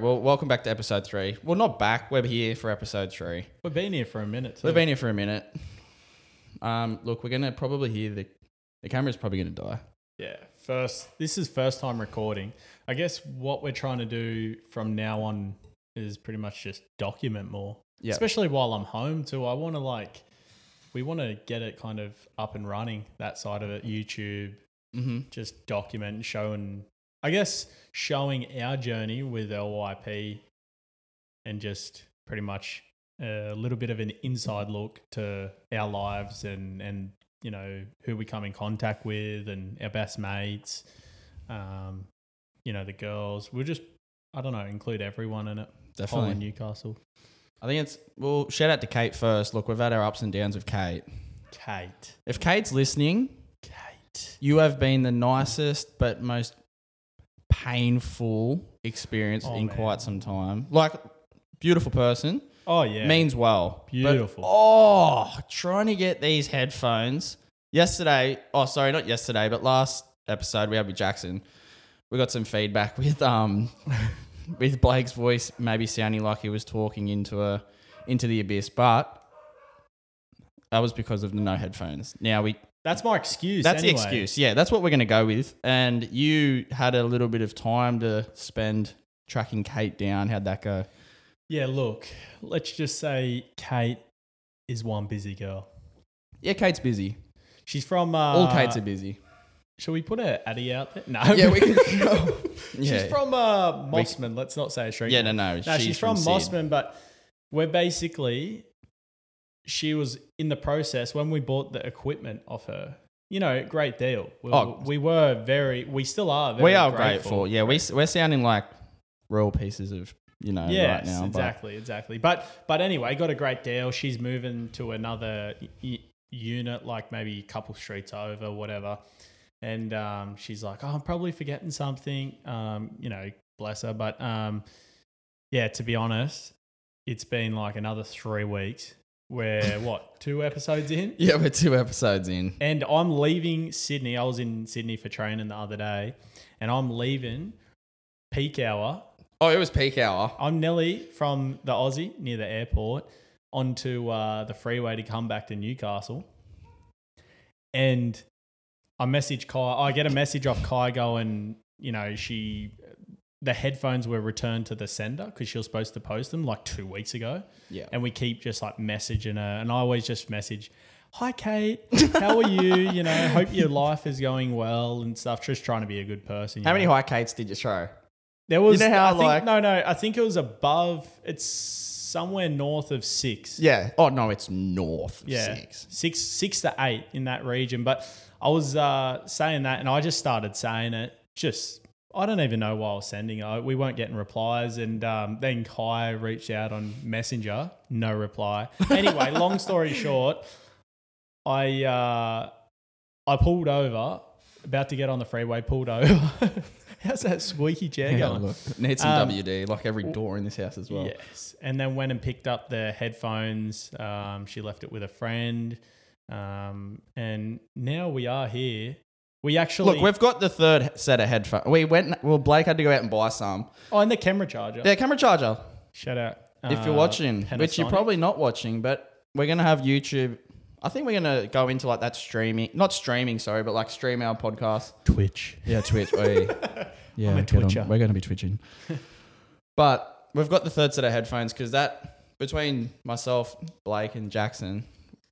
Well, welcome back to episode three. Well, not back. We're here for episode three. We've been here for a minute. Too. We've been here for a minute. Um, look, we're gonna probably hear the the camera's probably gonna die. yeah. First, this is first time recording. I guess what we're trying to do from now on is pretty much just document more. Yeah. Especially while I'm home too. I want to like, we want to get it kind of up and running. That side of it, YouTube, Mm-hmm. just document show and. I guess showing our journey with LYP, and just pretty much a little bit of an inside look to our lives and and you know who we come in contact with and our best mates um you know the girls we'll just i don't know include everyone in it Definitely. Newcastle I think it's well. Shout out to Kate first. Look, we've had our ups and downs with Kate. kate If Kate's listening, kate you have been the nicest but most painful experience Oh, in man. quite some time. Like, beautiful person. oh yeah means well. But, Beautiful. oh, trying to get these headphones. Yesterday, oh sorry, not yesterday, but last episode we had with Jackson. We got some feedback with um with Blake's voice maybe sounding like he was talking into a into the abyss, but that was because of the no headphones. Now we that's my excuse that's anyway. the excuse. Yeah, that's what we're going to go with. And you had a little bit of time to spend tracking Kate down. How'd that go? yeah look let's just say kate is one busy girl Yeah, Kate's busy. she's from uh All Kates are busy. shall we put her addy out there no Yeah, we can she's Yeah. from uh Mosman let's not say a street Yeah, name. no, no. No, she's, from, Sid. Mosman, but we're basically she was in the process when we bought the equipment off her. You know, great deal. We, Oh. we were very, we still are. Very We are grateful. grateful. Yeah, we we're sounding like real pieces of you know Yes, right now. but- exactly, exactly. But but anyway, got a great deal. She's moving to another y- unit, like maybe a couple streets over, whatever. And um, she's like, "Oh, I'm probably forgetting something." Um, you know, bless her. But um, yeah, to be honest, it's been like another three weeks. Where what two episodes in? yeah, we're two episodes in. And I'm leaving Sydney. I was in Sydney for training the other day, and I'm leaving peak hour Oh, it was peak hour. I'm Nelly from the Aussie near the airport onto uh, the freeway to come back to Newcastle. And I message Ky. I get a message off Ky going, you know, she, the headphones were returned to the sender because she was supposed to post them like two weeks ago. Yeah. And we keep just like messaging her. And I always just message, Hi, Kate. How are you? You know, hope your life is going well and stuff. Just trying to be a good person. you How many know. high Kates did you throw? There was, know how, I think, like- no, no, I think it was above. It's somewhere north of six. Yeah. Oh no, it's north of yeah, six. six, six to eight in that region. But I was uh, saying that, and I just started saying it. Just, I don't even know why I was sending it. We weren't getting replies, and um, then Ky reached out on Messenger, no reply. Anyway, long story short, I uh, I pulled over, about to get on the freeway, pulled over. How's that squeaky chair Yeah, going? look, need some Um, WD, like every door in this house as well. Yes, and then went and picked up the headphones. Um, she left it with a friend, um, and now we are here. We actually Look, we've got the third set of headphones. We went. Well, Blake had to go out and buy some. oh, and the camera charger. Yeah, camera charger. Shout out if you're uh, watching, which you're Panasonic. probably not watching, but we're gonna have YouTube. I think we're gonna go into like that streaming, not streaming, sorry, but like stream our podcast. Twitch. Yeah, Twitch. Oi. yeah, I'm a get on. Twitcher. We're gonna be twitching. but we've got the third set of headphones because that between myself, Blake, and Jackson,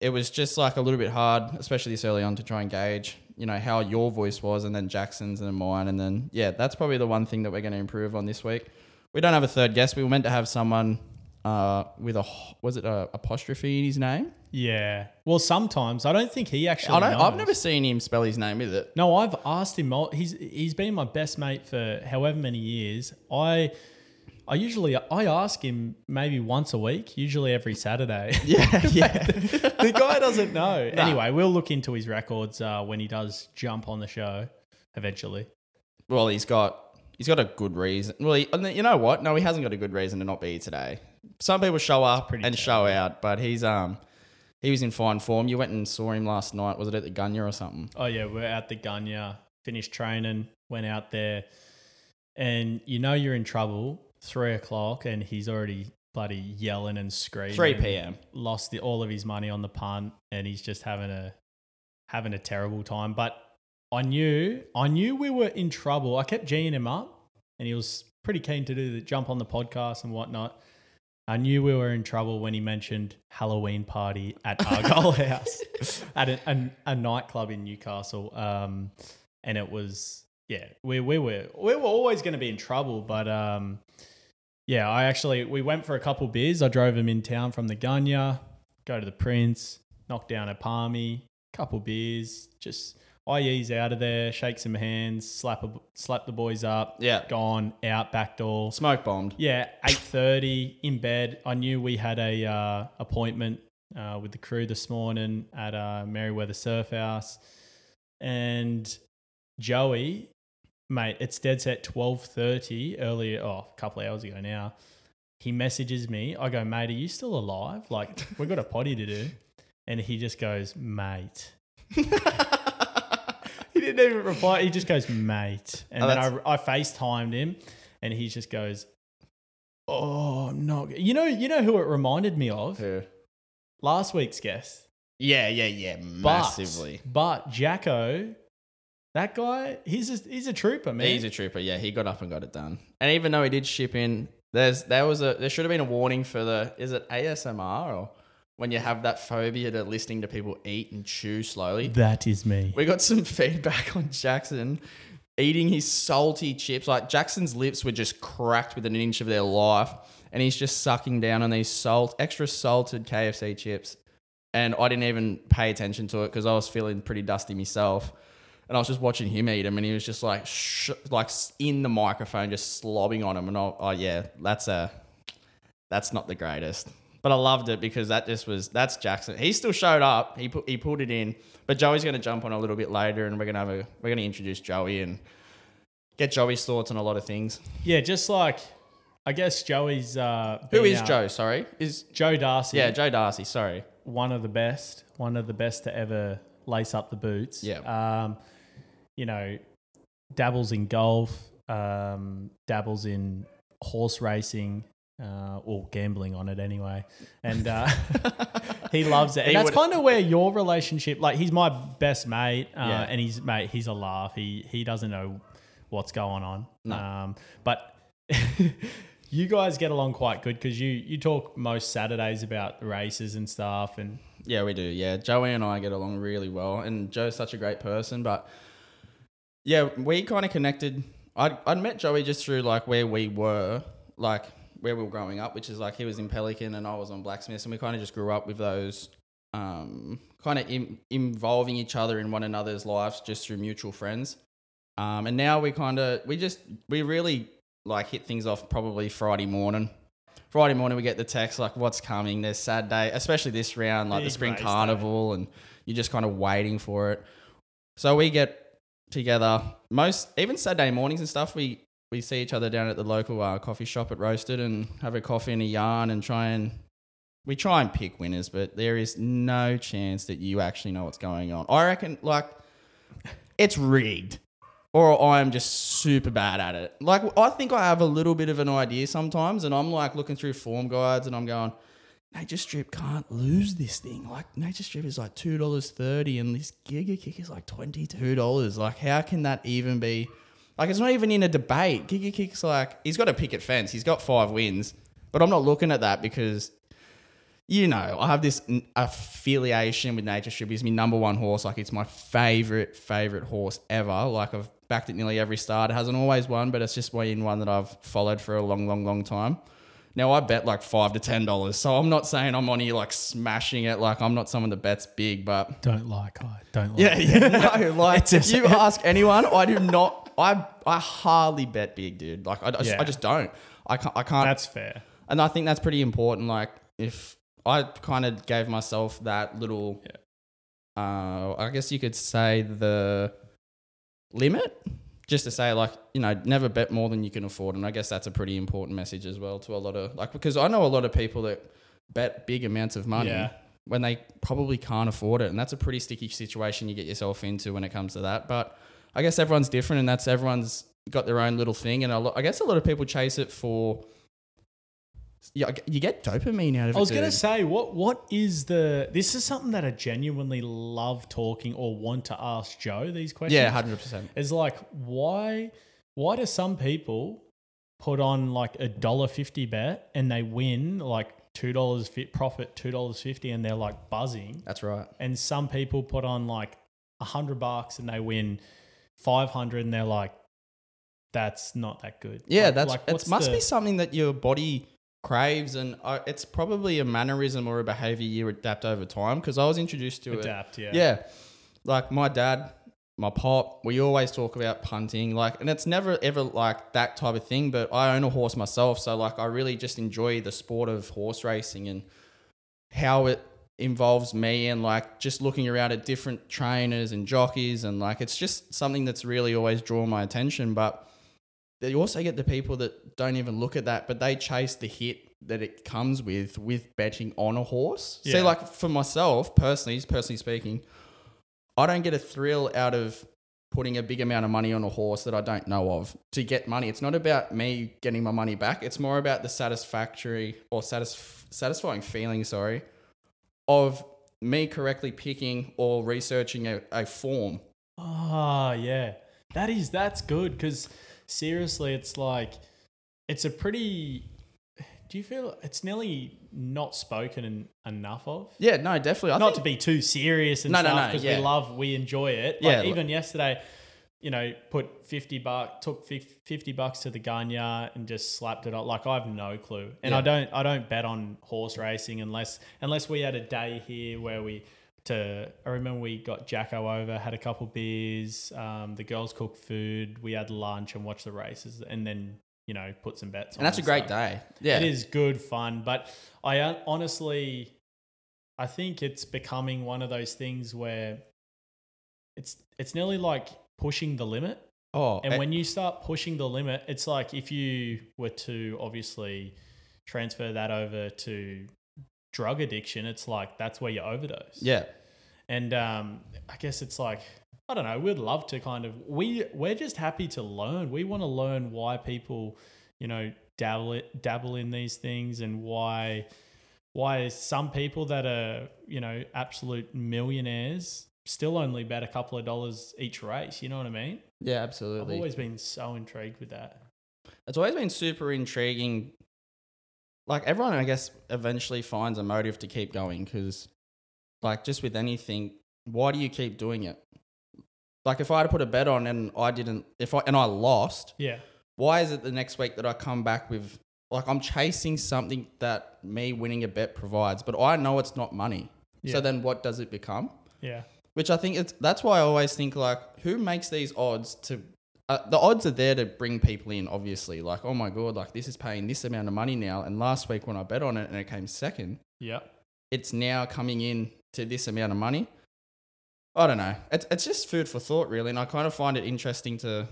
it was just like a little bit hard, especially this early on, to try and gauge, you know, how your voice was, and then Jackson's, and mine, and then yeah, that's probably the one thing that we're going to improve on this week. We don't have a third guest. We were meant to have someone uh, with a was it a apostrophe in his name? Yeah. Well, sometimes I don't think he actually. I don't. I've never seen him spell his name with it. No, I've asked him. He's he's been my best mate for however many years. I I usually I ask him maybe once a week, usually every Saturday. Yeah, yeah. the guy doesn't know. Anyway, we'll look into his records uh, when he does jump on the show eventually. Well, he's got he's got a good reason. Well, he, you know what? No, he hasn't got a good reason to not be here today. Some people show up and show out, but he's um he was in fine form. You went and saw him last night. Was it at the Gunyah or something? Oh yeah, we're at the Gunyah, finished training, went out there, and you know you're in trouble three o'clock and he's already bloody yelling and screaming. 3 p.m. Lost the, all of his money on the punt and he's just having a having a terrible time. But I knew I knew we were in trouble. I kept geeing him up and he was pretty keen to do the jump on the podcast and whatnot. I knew we were in trouble when he mentioned Halloween party at Argyle House at a, a, a nightclub in Newcastle. Um, and it was yeah, we we were we were always going to be in trouble, but um, yeah, I actually we went for a couple beers. I drove him in town from the Gunyah, go to the Prince, knock down a palmy, couple beers, just IE's out of there, shake some hands, slap a, slap the boys up, Yeah. gone out back door. Smoke bombed. Yeah, eight thirty in bed. I knew we had a uh, appointment uh, with the crew this morning at uh, Merewether Surf House, and Joey, mate, it's dead set twelve thirty earlier. Oh, a couple of hours ago now. He messages me. I go, mate, are you still alive? Like, we've got a potty to do. And he just goes, mate. he didn't even reply. He just goes, mate. And Oh, then I, I FaceTimed him and he just goes, oh, I'm not. You know, you know who it reminded me of? Who? Last week's guest. Yeah, yeah, yeah. But, Massively. But Jacko, that guy, he's a, he's a trooper, man. He's a trooper. Yeah, he got up and got it done. And even though he did ship in, there's there was a there should have been a warning for the is it ASMR or when you have that phobia to listening to people eat and chew slowly. that is me. We got some feedback on Jackson eating his salty chips. Like Jackson's lips were just cracked within an inch of their life, and he's just sucking down on these salt, extra salted KFC chips. And I didn't even pay attention to it because I was feeling pretty dusty myself. And I was just watching him eat them, and he was just like, sh- like in the microphone, just slobbing on them. And I, oh yeah, that's a, that's not the greatest. But I loved it because that just was that's Jackson. He still showed up. He put he pulled it in. But Joey's going to jump on a little bit later, and we're going to have a we're going to introduce Joey and get Joey's thoughts on a lot of things. Yeah, just like, I guess Joey's. Uh, Who is out- Joe? Sorry, is Joe Darcy. yeah Joe Darcy. Sorry. one of the best, one of the best to ever lace up the boots. Yeah. Um, you know, dabbles in golf, um, dabbles in horse racing, uh, or gambling on it anyway. And uh, he loves it. And that's kind of where your relationship, like, he's my best mate, uh, Yeah. and he's mate. He's a laugh. He he doesn't know what's going on. No. Um, but. You guys get along quite good because you, you talk most Saturdays about races and stuff, and Yeah, we do. Yeah, Joey and I get along really well, and Joe's such a great person. But yeah, we kind of connected. I'd, I'd met Joey just through like where we were, like where we were growing up, which is like he was in Pelican and I was on Blacksmiths, and we kind of just grew up with those um, kind of in, involving each other in one another's lives just through mutual friends. Um, and now we kind of we just we really like hit things off probably Friday morning. Friday morning we get the text like what's coming. There's sad day, especially this round, like the spring race day. carnival, and you're just kind of waiting for it. So we get together most even Saturday mornings and stuff. We we see each other down at the local uh, coffee shop at Roasted and have a coffee and a yarn and try and we try and pick winners, but there is no chance that you actually know what's going on. I reckon like it's rigged. Or I'm just super bad at it. Like I think I have a little bit of an idea sometimes, and I'm like looking through form guides, and I'm going, Nature Strip can't lose this thing. Like Nature Strip is like two dollars thirty, and this Giga Kick is like twenty two dollars. Like how can that even be? Like it's not even in a debate. Giga Kick's like he's got a picket fence. He's got five wins, but I'm not looking at that because you know, I have this affiliation with Nature Strip. He's my number one horse. Like, it's my favorite, favorite horse ever. Like, I've backed it nearly every start. It hasn't always won, but it's just one that I've followed for a long, long, long time. Now, I bet like five to ten dollars. So I'm not saying I'm on here like smashing it. Like, I'm not someone that bets big, but don't like I don't like. yeah, yeah, no. Like, if you ask anyone, I do not. I I hardly bet big, dude. Like, I, I, just, I just don't. I can't. I can't that's fair. and I think that's pretty important. Like if I kind of gave myself that little, uh, I guess you could say the limit, just to say like you know never bet more than you can afford, and I guess that's a pretty important message as well to a lot of like because I know a lot of people that bet big amounts of money. Yeah. When they probably can't afford it, and that's a pretty sticky situation you get yourself into when it comes to that. But I guess everyone's different, and that's everyone's got their own little thing, and a lot, I guess a lot of people chase it for. Yeah, you get dopamine out of it. I was gonna say, what what is the? This is something that I genuinely love talking or want to ask Joe these questions. yeah, hundred percent. is like why why do some people put on like a dollar fifty bet and they win like two dollars fit profit two dollars fifty and they're like buzzing, That's right. and some people put on like a hundred bucks and they win five hundred and they're like, that's not that good. Yeah, Like- that's like, it. Must the- be something that your body craves, and uh, it's probably a mannerism or a behavior you adapt over time. Because I was introduced to it. adapt. Yeah, Yeah. Like my dad, my pop, we always talk about punting. Like, and it's never ever like that type of thing, but I own a horse myself. So, like, I really just enjoy the sport of horse racing and how it involves me and like just looking around at different trainers and jockeys. And like, it's just something that's really always drawn my attention. But you also get the people that don't even look at that, but they chase the hit that it comes with with betting on a horse. Yeah. See, like for myself personally, personally speaking, I don't get a thrill out of putting a big amount of money on a horse that I don't know of to get money. It's not about me getting my money back. It's more about the satisfactory or satis- satisfying feeling, sorry, of me correctly picking or researching a, a form. Ah, yeah. That is that's good because seriously, it's like it's a pretty. Do you feel it's nearly not spoken en- enough of? Yeah, no, definitely. I not think- to be too serious and No, no, stuff no, because yeah. we love, we enjoy it. Yeah, Like look- even yesterday, you know, put fifty buck, took fifty bucks to the Gunyah and just slapped it on. Like I have no clue, and Yeah. I don't, I don't bet on horse racing unless unless we had a day here where we. To I remember we got Jacko over, had a couple beers. Um, the girls cooked food. We had lunch and watched the races, and then you know put some bets. On and that's a great stuff. day. Yeah. It is good fun, but I uh, honestly, I think it's becoming one of those things where it's it's nearly like pushing the limit. Oh, And eh, when you start pushing the limit, it's like if you were to obviously transfer that over to drug addiction, it's like that's where you overdose. yeah. And um, I guess it's like I don't know. We'd love to kind of we we're just happy to learn. We want to learn why people, you know, dabble it, dabble in these things and why why some people that are you know absolute millionaires still only bet a couple of dollars each race. You know what I mean? Yeah, absolutely. I've always been so intrigued with that. it's always been super intriguing. Like everyone, I guess, eventually finds a motive to keep going because, like, just with anything, why do you keep doing it? Like, if I had to put a bet on and I didn't, if I and I lost, Yeah. why is it the next week that I come back with like I'm chasing something that me winning a bet provides, but I know it's not money. Yeah. So then, what does it become? Yeah. Which I think it's that's why I always think like who makes these odds to uh, the odds are there to bring people in obviously like oh my god like this is paying this amount of money now and last week when I bet on it and it came second Yeah. it's now coming in to this amount of money I don't know it's it's just food for thought really and I kind of find it interesting to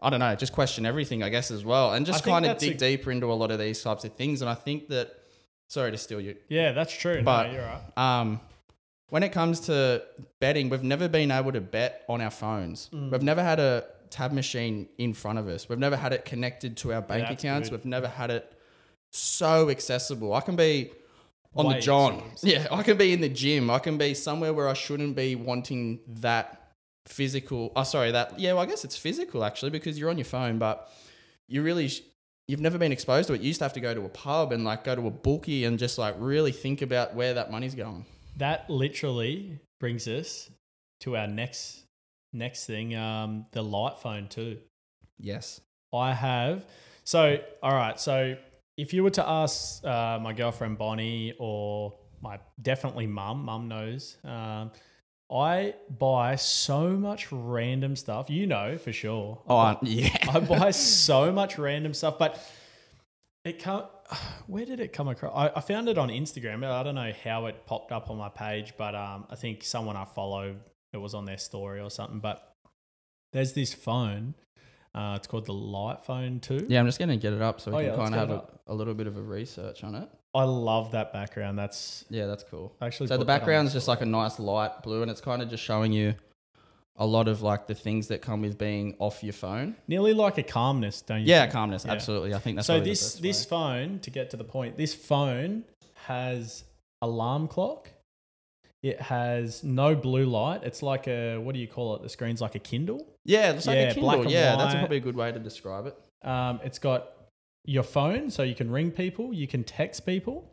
I don't know just question everything I guess as well and just kind of dig a- deeper into a lot of these types of things and I think that sorry to steal you Yeah. That's true. But- no, you're right. um, when it comes to betting, we've never been able to bet on our phones. Mm. We've never had a tab machine in front of us. We've never had it connected to our bank that's accounts. We've never had it so accessible. I can be on Way the John. Yeah, I can be in the gym. I can be somewhere where I shouldn't be wanting that physical. Oh, sorry, that. Yeah, well, I guess it's physical actually because you're on your phone, but you really. sh- You've never been exposed to it. You used to have to go to a pub and like go to a bookie and just like really think about where that money's going. That literally brings us to our next next thing, um, the light phone two. Yes. I have. So, all right. So, if you were to ask uh, my girlfriend Bonnie or my definitely mum, mum knows, um, I buy so much random stuff. You know for sure. Oh, I- yeah. I buy so much random stuff, but it come. Where did it come across? I, I found it on Instagram. I don't know how it popped up on my page, but um, I think someone I follow it was on their story or something. But there's this phone. Uh, it's called the Light Phone Two. yeah, I'm just going to get it up so we Oh, can yeah, kind of have a, a little bit of a research on it. I love that background. That's Yeah, that's cool. actually So the background is just like a nice light blue and it's kind of just showing you a lot of like the things that come with being off your phone. Nearly like a calmness, don't you? Yeah, think? calmness. Yeah. Absolutely. I think that's so this this way. phone to get to the point this phone has alarm clock it has no blue light it's like a what do you call it the screen's like a kindle yeah, it's like yeah, a Kindle. Yeah, that's probably a good way to describe it. um, it's got your phone so you can ring people you can text people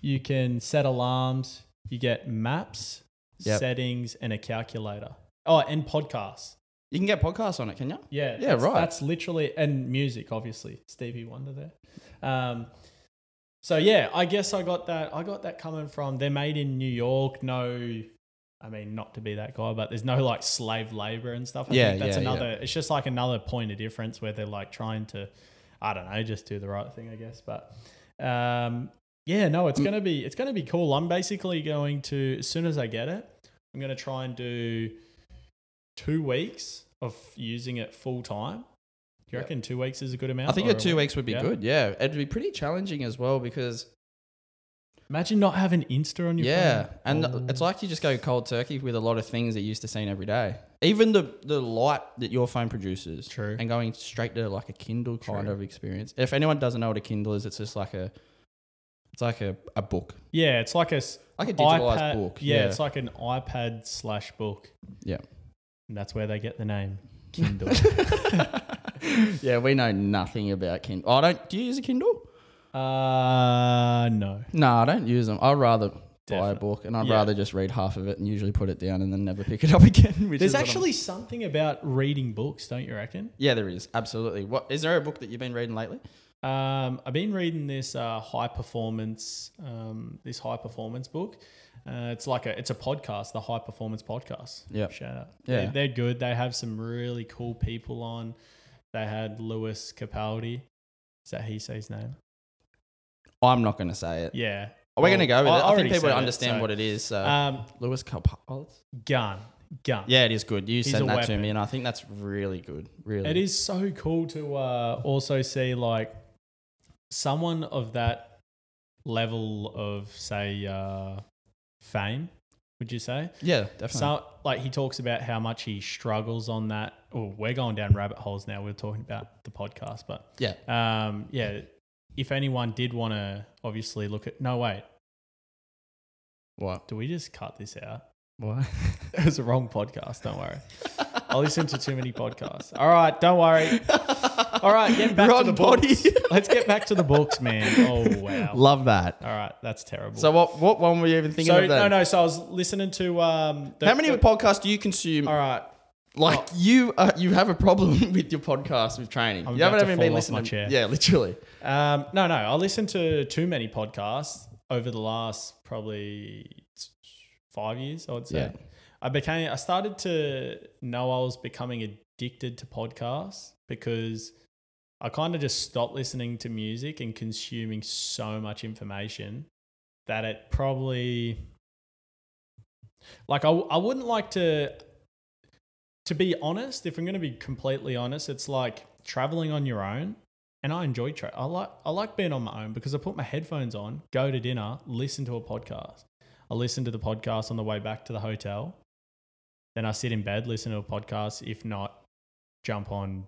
you can set alarms you get maps Yep. settings and a calculator oh and podcasts You can get podcasts on it, can you? Yeah, Yeah, that's, right. That's literally and music, obviously. Stevie Wonder there. Um, so yeah, I guess I got that. I got that coming from. They're made in New York. No, I mean not to be that guy, but there's no like slave labor and stuff. I Yeah, think that's yeah, another. It's just like another point of difference where they're like trying to, I don't know, just do the right thing, I guess. But um, yeah, no, it's Mm. gonna be it's gonna be cool. I'm basically going to as soon as I get it, I'm gonna try and do two weeks of using it full time. Do you reckon two weeks is a good amount? I think your two weeks would be Yeah. good. Yeah, it'd be pretty challenging as well because Imagine not having Insta on your yeah, phone. and Oh. it's like you just go cold turkey with a lot of things that you used to see every day. Even the the light that your phone produces, True. and going straight to like a Kindle kind True. of experience. If anyone doesn't know what a Kindle is, it's just like a it's like a, a book, yeah, it's like a like a digitalized iPad, book. Yeah, it's like an iPad slash book. Yeah. And that's where they get the name Kindle. yeah, we know nothing about Kindle. I don't. Do you use a Kindle? uh no. No, I don't use them. I'd rather buy a book, and I'd Yeah. rather just read half of it and usually put it down and then never pick it up again. Which There's is what I'm- actually something about reading books, don't you reckon? yeah, there is absolutely. What is there a book that you've been reading lately? Um, I've been reading this uh, high performance, um, this high performance book. Uh, it's like a, it's a podcast, the High Performance Podcast. Yeah, shout out. Yeah. They're, they're good. They have some really cool people on. They had Lewis Capaldi. Is that how you say his name? I'm not going to say it. Yeah. We're going to go with I it. I, already think people said it, understand so- what it is. So. Um, Lewis Capaldi. gun, gun. Yeah, it is good. You He's sent a that to me, and I think that's really good. Really, It is so cool to uh, also see like someone of that level of say uh, fame. Would you say? Yeah, definitely. So, like, he talks about how much he struggles on that. Oh, we're going down rabbit holes now. We're talking about the podcast, but yeah, um, yeah. If anyone did want to, obviously look at. No, wait. what? Do we just cut this out? What? It was a wrong podcast. Don't worry. I listen to too many podcasts. All right, don't worry. All right, getting back to the body. books. Let's get back to the books, man. Oh wow. Love that. All right, that's terrible. So what? What one were you even thinking so of? Then? no, no. So I was listening to um. the- How many the- podcasts do you consume? all right. Like you, uh, you have a problem with your podcast with training. I'm you haven't to even been listening. my chair. Yeah, literally. Um, no, no. I listen to too many podcasts over the last probably five years. I would say. Yeah. I became. I started to know I was becoming addicted to podcasts because I kind of just stopped listening to music and consuming so much information that it probably like I, I wouldn't like to to be honest if i'm going to be completely honest it's like traveling on your own and i enjoy tra- i like i like being on my own because i put my headphones on go to dinner listen to a podcast i listen to the podcast on the way back to the hotel then i sit in bed listen to a podcast if not jump on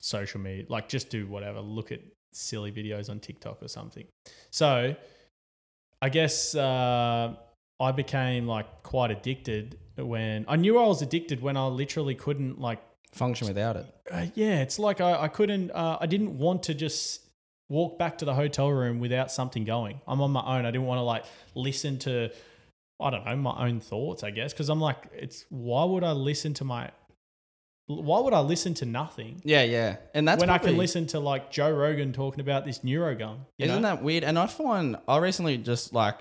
social media like just do whatever look at silly videos on tiktok or something so i guess uh, i became like quite addicted when i knew i was addicted when i literally couldn't like Function without it. uh, yeah, it's like I, I couldn't, uh, I didn't want to just walk back to the hotel room without something going. I'm on my own. I didn't want to like listen to, I don't know, my own thoughts, I guess. Cause I'm like, it's why would I listen to my, why would I listen to nothing Yeah, yeah, and that's when I can listen to like Joe Rogan talking about this neurogun? Isn't know? that weird? And I find I recently just like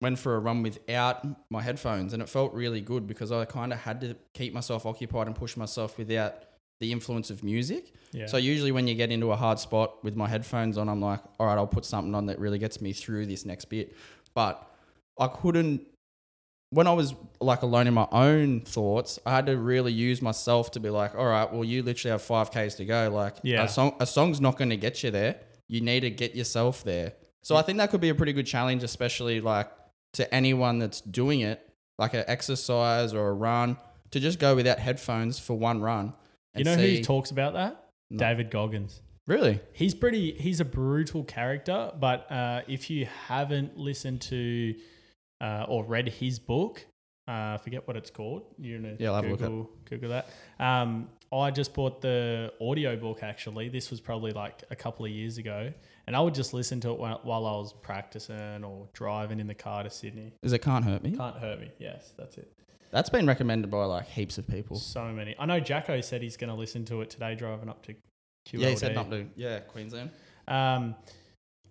went for a run without my headphones, and it felt really good because I kind of had to keep myself occupied and push myself without the influence of music. yeah. So usually when you get into a hard spot with my headphones on, I'm like, all right, I'll put something on that really gets me through this next bit. But I couldn't when I was like alone in my own thoughts, I had to really use myself to be like, all right, well, you literally have five Ks to go. Like Yeah. a song a song's not gonna get you there. You need to get yourself there. So I think that could be a pretty good challenge, especially like to anyone that's doing it, like an exercise or a run, to just go without headphones for one run. You know who talks about that? No. David Goggins. Really? He's pretty. He's a brutal character, but uh, if you haven't listened to uh, or read his book, uh, forget what it's called. You're gonna Yeah, I'll have a look at Google, Google that. Um, I just bought the audio book. Actually, this was probably like a couple of years ago, and I would just listen to it while, while I was practicing or driving in the car to Sydney. Is it can't hurt me? Can't hurt me. Yes, that's it. That's been recommended by like heaps of people. So many. I know Jacko said he's going to listen to it today driving up to QLD. Yeah, he said not to. Yeah, Queensland. Um,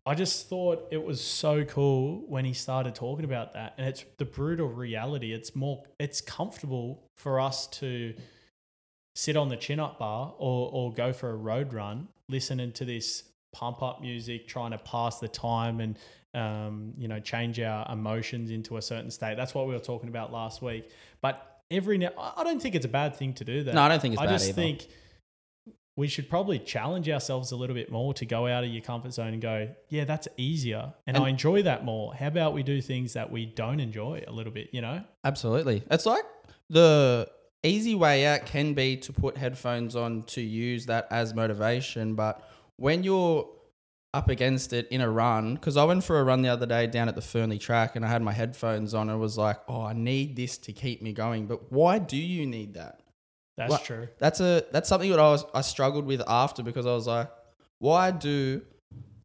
I just thought it was so cool when he started talking about that, and it's the brutal reality. It's more, it's comfortable for us to sit on the chin up bar or or go for a road run, listening to this pump up music, trying to pass the time and um, you know change our emotions into a certain state. That's what we were talking about last week. But every now, I don't think it's a bad thing to do that. No, I don't think it's I bad just either. think we should probably challenge ourselves a little bit more to go out of your comfort zone and go, yeah, that's easier. And, And- I enjoy that more. How about we do things that we don't enjoy a little bit, you know? Absolutely. It's like the easy way out can be to put headphones on to use that as motivation. But when you're up against it in a run, because I went for a run the other day down at the Fernleigh track and I had my headphones on and was like, oh, I need this to keep me going. But why do you need that? That's Well, true. That's a that's something that I was I struggled with after because I was like, why do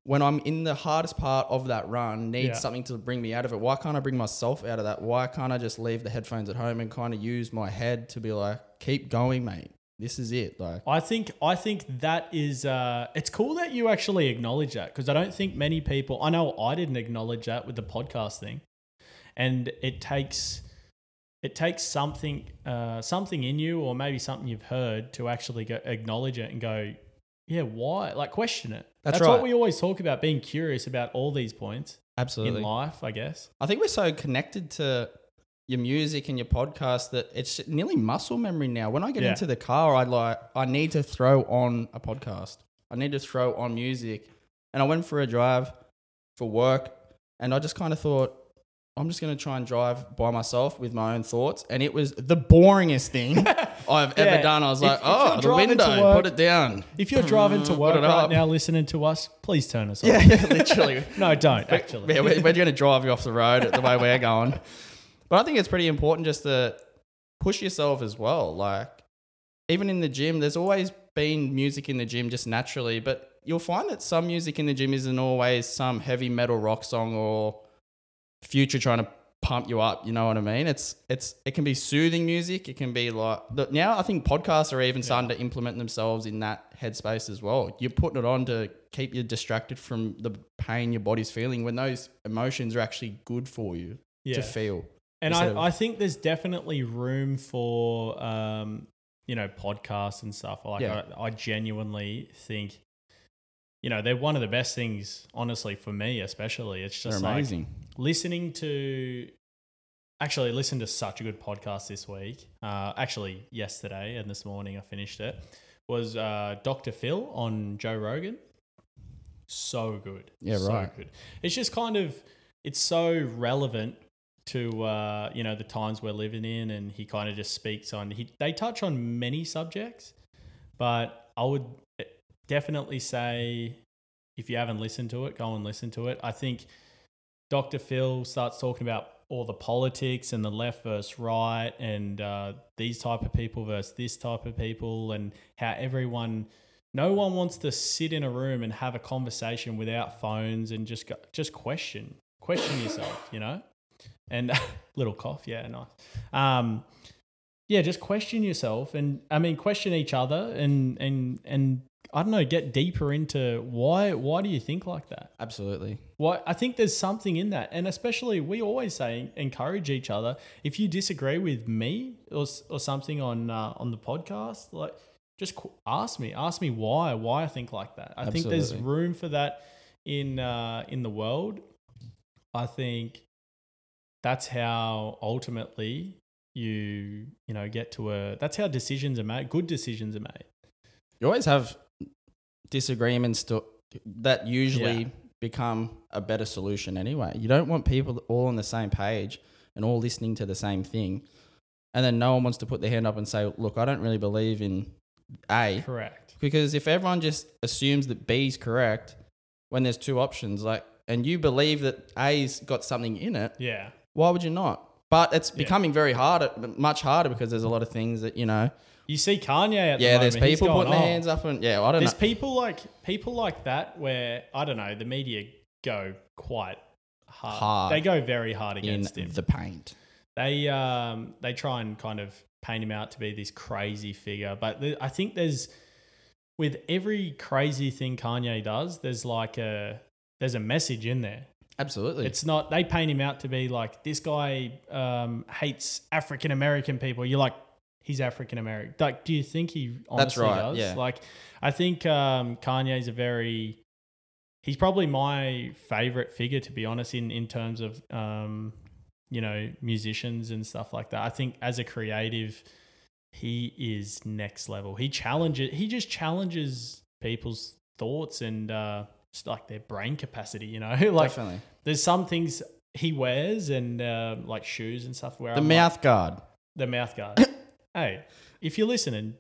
when I'm in the hardest part of that run need Yeah. something to bring me out of it? Why can't I bring myself out of that? Why can't I just leave the headphones at home and kind of use my head to be like, keep going, mate. This is it. Like I think I think that is uh, it's cool that you actually acknowledge that because I don't think many people I know I didn't acknowledge that with the podcast thing, and it takes it takes something uh, something in you or maybe something you've heard to actually go acknowledge it and go yeah why like question it. That's what right. we always talk about being curious about all these points absolutely. in life I guess. I think we're so connected to your music and your podcast that it's nearly muscle memory now. When I get Yeah. into the car, I like I need to throw on a podcast. I need to throw on music. And I went for a drive for work and I just kind of thought I'm just going to try and drive by myself with my own thoughts and it was the boringest thing I've Yeah. ever done. I was If- like, if you're "Oh, the driving to window, work- put it down." If you're driving to work it right up. now listening to us, please turn us off. yeah, literally. No, don't actually. Yeah, we're, we're going to drive you off the road the way we're going. But I think it's pretty important just to push yourself as well. Like, even in the gym, there's always been music in the gym just naturally, but you'll find that some music in the gym isn't always some heavy metal rock song or future trying to pump you up. You know what I mean? It's it's it can be soothing music. It can be like the, now. I think podcasts are even starting to implement themselves in that headspace as well. You're putting it on to keep you distracted from the pain your body's feeling when those emotions are actually good for you yeah. to feel. And I, of- I think there's definitely room for um, you know podcasts and stuff. Like Yeah. I, I genuinely think, you know, they're one of the best things. Honestly, for me especially, it's just like amazing. listening to. Actually, listened to such a good podcast this week. Uh, actually, yesterday and this morning I finished it. Was uh, Dr. Phil on Joe Rogan? So good. Yeah, so right. Good. It's just kind of it's so relevant to uh, you know the times we're living in, and he kind of just speaks on. He they touch on many subjects, but I would definitely say if you haven't listened to it, go and listen to it. I think Dr. Phil starts talking about all the politics and the left versus right, and uh, these type of people versus this type of people, and how everyone. No one wants to sit in a room and have a conversation without phones and just go, just question question yourself, you know. And little cough, yeah, nice. Um, yeah, just question yourself, and I mean, question each other, and and and I don't know, get deeper into why why do you think like that? Absolutely. Why I think there's something in that, and especially we always say encourage each other. If you disagree with me or or something on uh, on the podcast, like just ask me, ask me why why I think like that. I think there's room for that in uh, in the world. I think that's how ultimately you you know get to a that's how decisions are made. Good decisions are made. You always have disagreements to, that usually Yeah. become a better solution anyway. You don't want people all on the same page and all listening to the same thing. and then no one wants to put their hand up and say, "Look, I don't really believe in A," Correct. because if everyone just assumes that B is correct when there's two options, like, and you believe that A's got something in it, Yeah. why would you not? But it's Yeah. becoming very hard, much harder because there's a lot of things that you know. You see Kanye at the Yeah, there's moment, people going putting their hands up, and yeah, I don't There's know. people like people like that where I don't know the media go quite hard. Hard. They go very hard in against him. the paint. they um they try and kind of paint him out to be this crazy figure, but th- I think there's with every crazy thing Kanye does, there's like a there's a message in there. Absolutely. It's not they paint him out to be like this guy um, hates African American people. You're like he's African American. Like, do you think he honestly right, does? yeah. Like, I think um, Kanye's a very he's probably my favorite figure to be honest in in terms of um, you know musicians and stuff like that. I think as a creative, he is next level. He challenges. He just challenges people's thoughts and uh, just like their brain capacity. You know, like Definitely. there's some things he wears and uh, like shoes and stuff where The I'm mouth like, guard. the mouth guard. hey, if you're listening,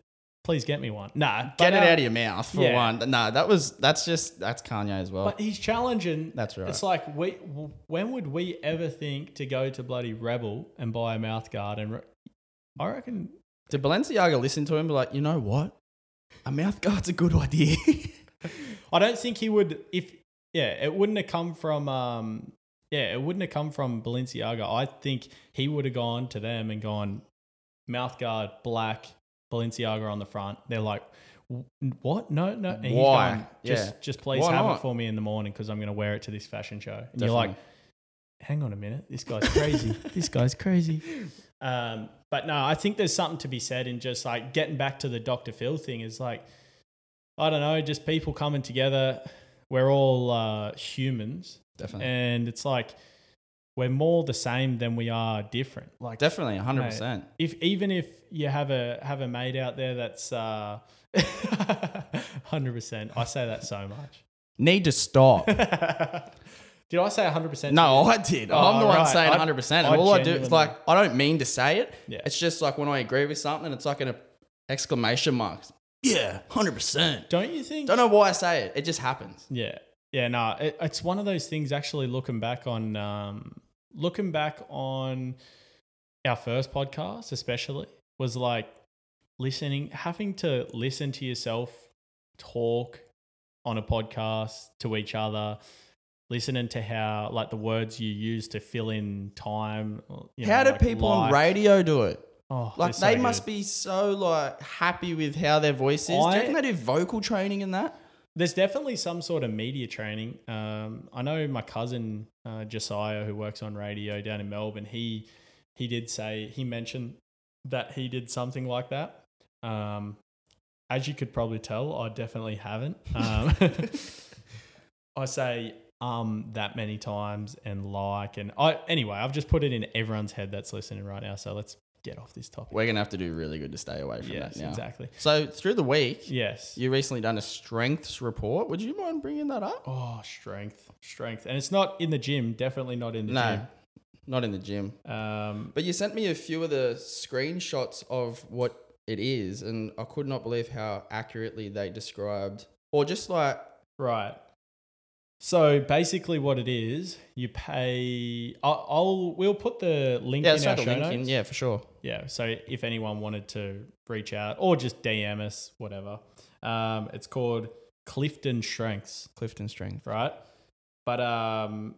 please get me one. Nah, Get but, it uh, out of your mouth for yeah. one. No, that was that's just that's Kanye as well. But he's challenging. That's right. It's like we, when would we ever think to go to bloody Rebel and buy a mouth guard? And re- I reckon Did Balenciaga listen to him? Be like, you know what? A mouth guard's a good idea. I don't think he would if yeah, it wouldn't have come from um yeah, it wouldn't have come from Balenciaga. I think he would have gone to them and gone mouth guard black Balenciaga on the front. They're like what? No, no. And Why? going, just Yeah. just please Why have not? it for me in the morning because I'm going to wear it to this fashion show. And you're like, hang on a minute, this guy's crazy. this guy's crazy. Um, but no, I think there's something to be said in just like getting back to the Dr. Phil thing is like, I don't know, just people coming together. We're all uh, humans, Definitely. and it's like we're more the same than we are different. Like Definitely, hundred percent. if even if you have a have a mate out there that's uh, hundred percent, I say that so much. Need to stop. Did I say hundred percent? no, I did. Oh, I'm the one saying I- hundred percent. I all I do is like I don't mean to say it. Yeah. It's just like when I agree with something, it's like an exclamation mark. Yeah, hundred percent. Don't you think? Don't know why I say it. It just happens. Yeah, yeah. No, it, it's one of those things. Actually, looking back on, um, looking back on our first podcast, especially, was like listening, having to listen to yourself talk on a podcast to each other, listening to how like the words you use to fill in time. You How do like people on radio do it? Oh, Like they're they so must be so like happy with how their voice is. do you I- reckon they do vocal training in that? There's definitely some sort of media training. Um, I know my cousin uh, Josiah, who works on radio down in Melbourne, he he did say he mentioned that he did something like that. Um, as you could probably tell, I definitely haven't. Um, I say um that many times and like and I anyway, I've just put it in everyone's head that's listening right now. So let's get off this topic. We're gonna have to do really good to stay away from Yes, that now. exactly. So through the week, Yes. you recently done a strengths report. Would you mind bringing that up? Oh, strength, strength, and it's not in the gym. Definitely not in the gym. no, not in the gym. gym. Um, But you sent me a few of the screenshots of what it is, and I could not believe how accurately they described, or just like right. So basically, what it is, you pay. I'll, I'll we'll put the link yeah, in our show link notes. in, yeah, for sure. Yeah. So if anyone wanted to reach out or just DM us, whatever, um, it's called Clifton Strengths. Clifton strength. right? But um,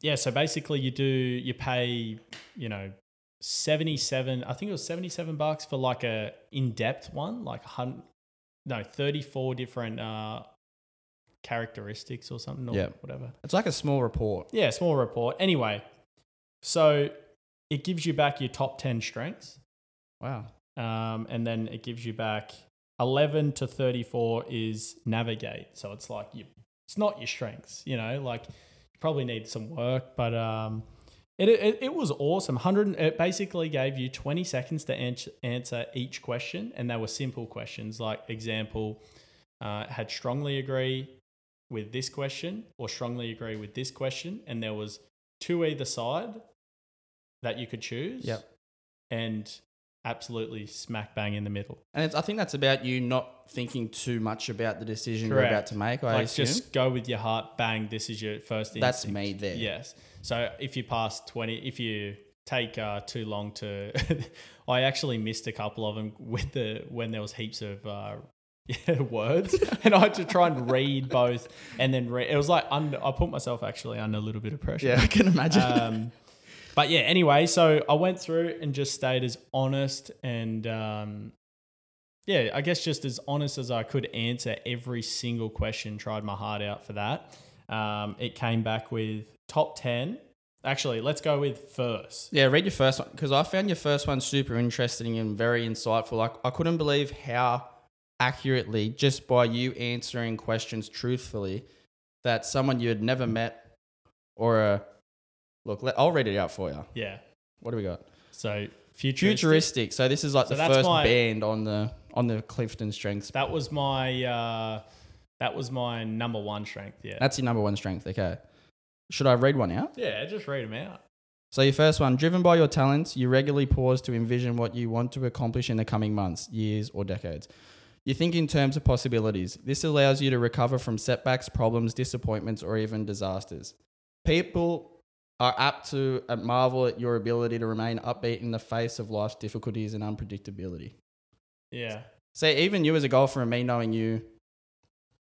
yeah. So basically, you do you pay you know seventy seven. I think it was seventy seven bucks for like a in depth one, like a hun no thirty four different uh characteristics or something or Yeah. whatever. It's like a small report. Yeah, small report. Anyway, so it gives you back your top ten strengths, Wow. um, and then it gives you back eleven to thirty four is navigate. So it's like you, it's not your strengths, you know, like you probably need some work, but um, it, it, it was awesome. Hundred. It basically gave you twenty seconds to ans- answer each question, and they were simple questions. Like example, uh, had strongly agree with this question or strongly agree with this question, and there was two either side that you could choose. Yep. And absolutely smack bang in the middle. And it's, I think that's about you not thinking too much about the decision you're about to make. I like assume. just go with your heart. Bang! This is your first. That's me there. Yes. So if you pass twenty, if you take uh, too long to, I actually missed a couple of them with the when there was heaps of. Uh, words and I had to try and read both and then read. It was like under, I put myself actually under a little bit of pressure. yeah, I can imagine. Um, but yeah, anyway, so I went through and just stayed as honest and um, yeah, I guess just as honest as I could answer every single question. Tried my heart out for that. Um, it came back with top ten. Actually, let's go with first. Yeah, read your first one because I found your first one super interesting and very insightful. Like I couldn't believe how accurately, just by you answering questions truthfully, that someone you had never met or a look. Let, I'll read it out for you. Yeah. What do we got? So futuristic. Futuristic. So this is like So the first my- band on the on the Clifton Strengths. That was my uh, that was my number one strength. Yeah. That's your number one strength. Okay. Should I read one out? yeah. Just read them out. So your first one, driven by your talents, you regularly pause to envision what you want to accomplish in the coming months, years, or decades. You think in terms of possibilities. This allows you to recover from setbacks, problems, disappointments, or even disasters. People are apt to marvel at your ability to remain upbeat in the face of life's difficulties and unpredictability. Yeah. Say even you as a golfer and me knowing you,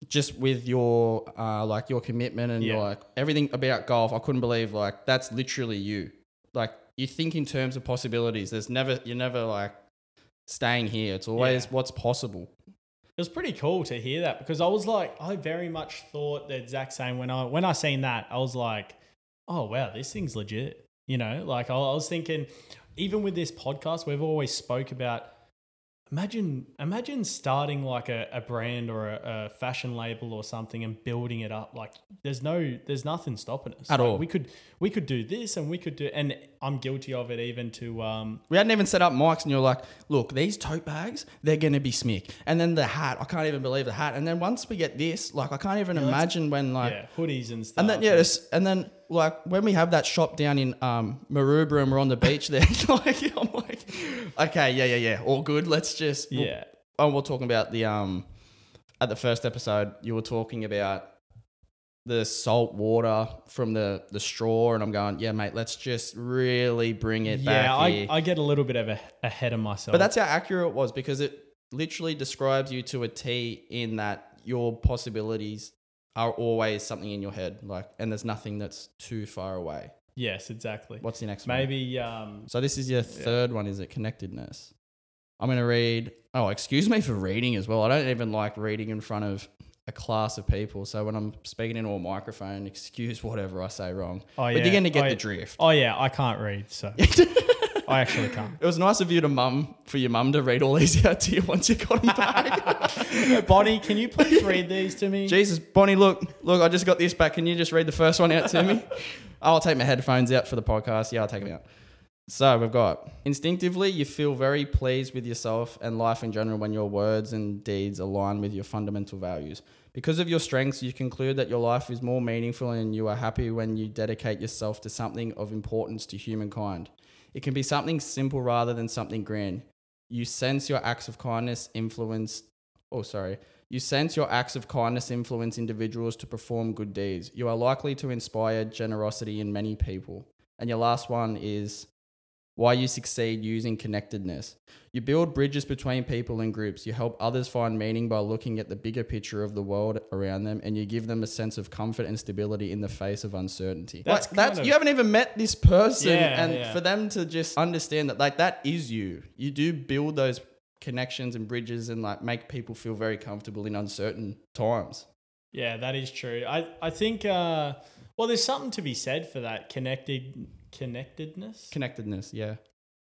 just with your uh, like your commitment and your Yeah. like everything about golf, I couldn't believe like that's literally you. Like you think in terms of possibilities. There's never you're never like staying here. It's always Yeah. what's possible. It was pretty cool to hear that because I was like, I very much thought the exact same when I when I seen that. I was like, oh wow, this thing's legit. You know, like I, I was thinking, even with this podcast, we've always spoke about. Imagine, imagine starting like a, a brand or a, a fashion label or something and building it up. Like, there's no, there's nothing stopping us At Like, all. We could, we could do this, and we could do, and I'm guilty of it even to, um, We hadn't even set up mics, and you're like, "Look, these tote bags, they're gonna be smick." And then the hat, I can't even believe the hat. And then once we get this, like, I can't even let's- imagine when like yeah, hoodies and stuff. And then yeah, and then like when we have that shop down in um Maroubra and we're on the beach there, like I'm like, okay, yeah, yeah, yeah, all good. Let's just yeah. Oh, we're talking about the um at the first episode. You were talking about the salt water from the the straw, and I'm going, yeah, mate. Let's just really bring it back Yeah, I, here. I get a little bit of a, ahead of myself. But that's how accurate it was because it literally describes you to a T in that your possibilities are always something in your head, like, and there's nothing that's too far away. Yes, exactly. What's the next one? Maybe um, So this is your third one. Is it connectedness? I'm gonna read. Oh, excuse me for reading as well. I don't even like reading in front of a class of people. So when I'm speaking into a microphone, excuse whatever I say wrong. Oh, but yeah. you're gonna get Oh, the yeah. drift. oh yeah, I can't read, so I actually can't. It was nice of you to mum for your mum to read all these out to you once you got them back. Bonnie, can you please read these to me? Jesus, Bonnie, look, look, I just got this back. Can you just read the first one out to me? I'll take my headphones out for the podcast. Yeah, I'll take them out. So we've got instinctively, you feel very pleased with yourself and life in general when your words and deeds align with your fundamental values. Because of your strengths, you conclude that your life is more meaningful and you are happy when you dedicate yourself to something of importance to humankind. It can be something simple rather than something grand. You sense your acts of kindness influence, oh, sorry, you sense your acts of kindness influence individuals to perform good deeds. You are likely to inspire generosity in many people. And your last one is why you succeed using connectedness. You build bridges between people and groups. You help others find meaning by looking at the bigger picture of the world around them, and you give them a sense of comfort and stability in the face of uncertainty. That's Like, that's of- you haven't even met this person, Yeah, and yeah. for them to just understand that, like that is you. You do build those connections and bridges, and like make people feel very comfortable in uncertain times. Yeah, that is true. I I think uh, well, there's something to be said for that connected connectedness. Connectedness, yeah.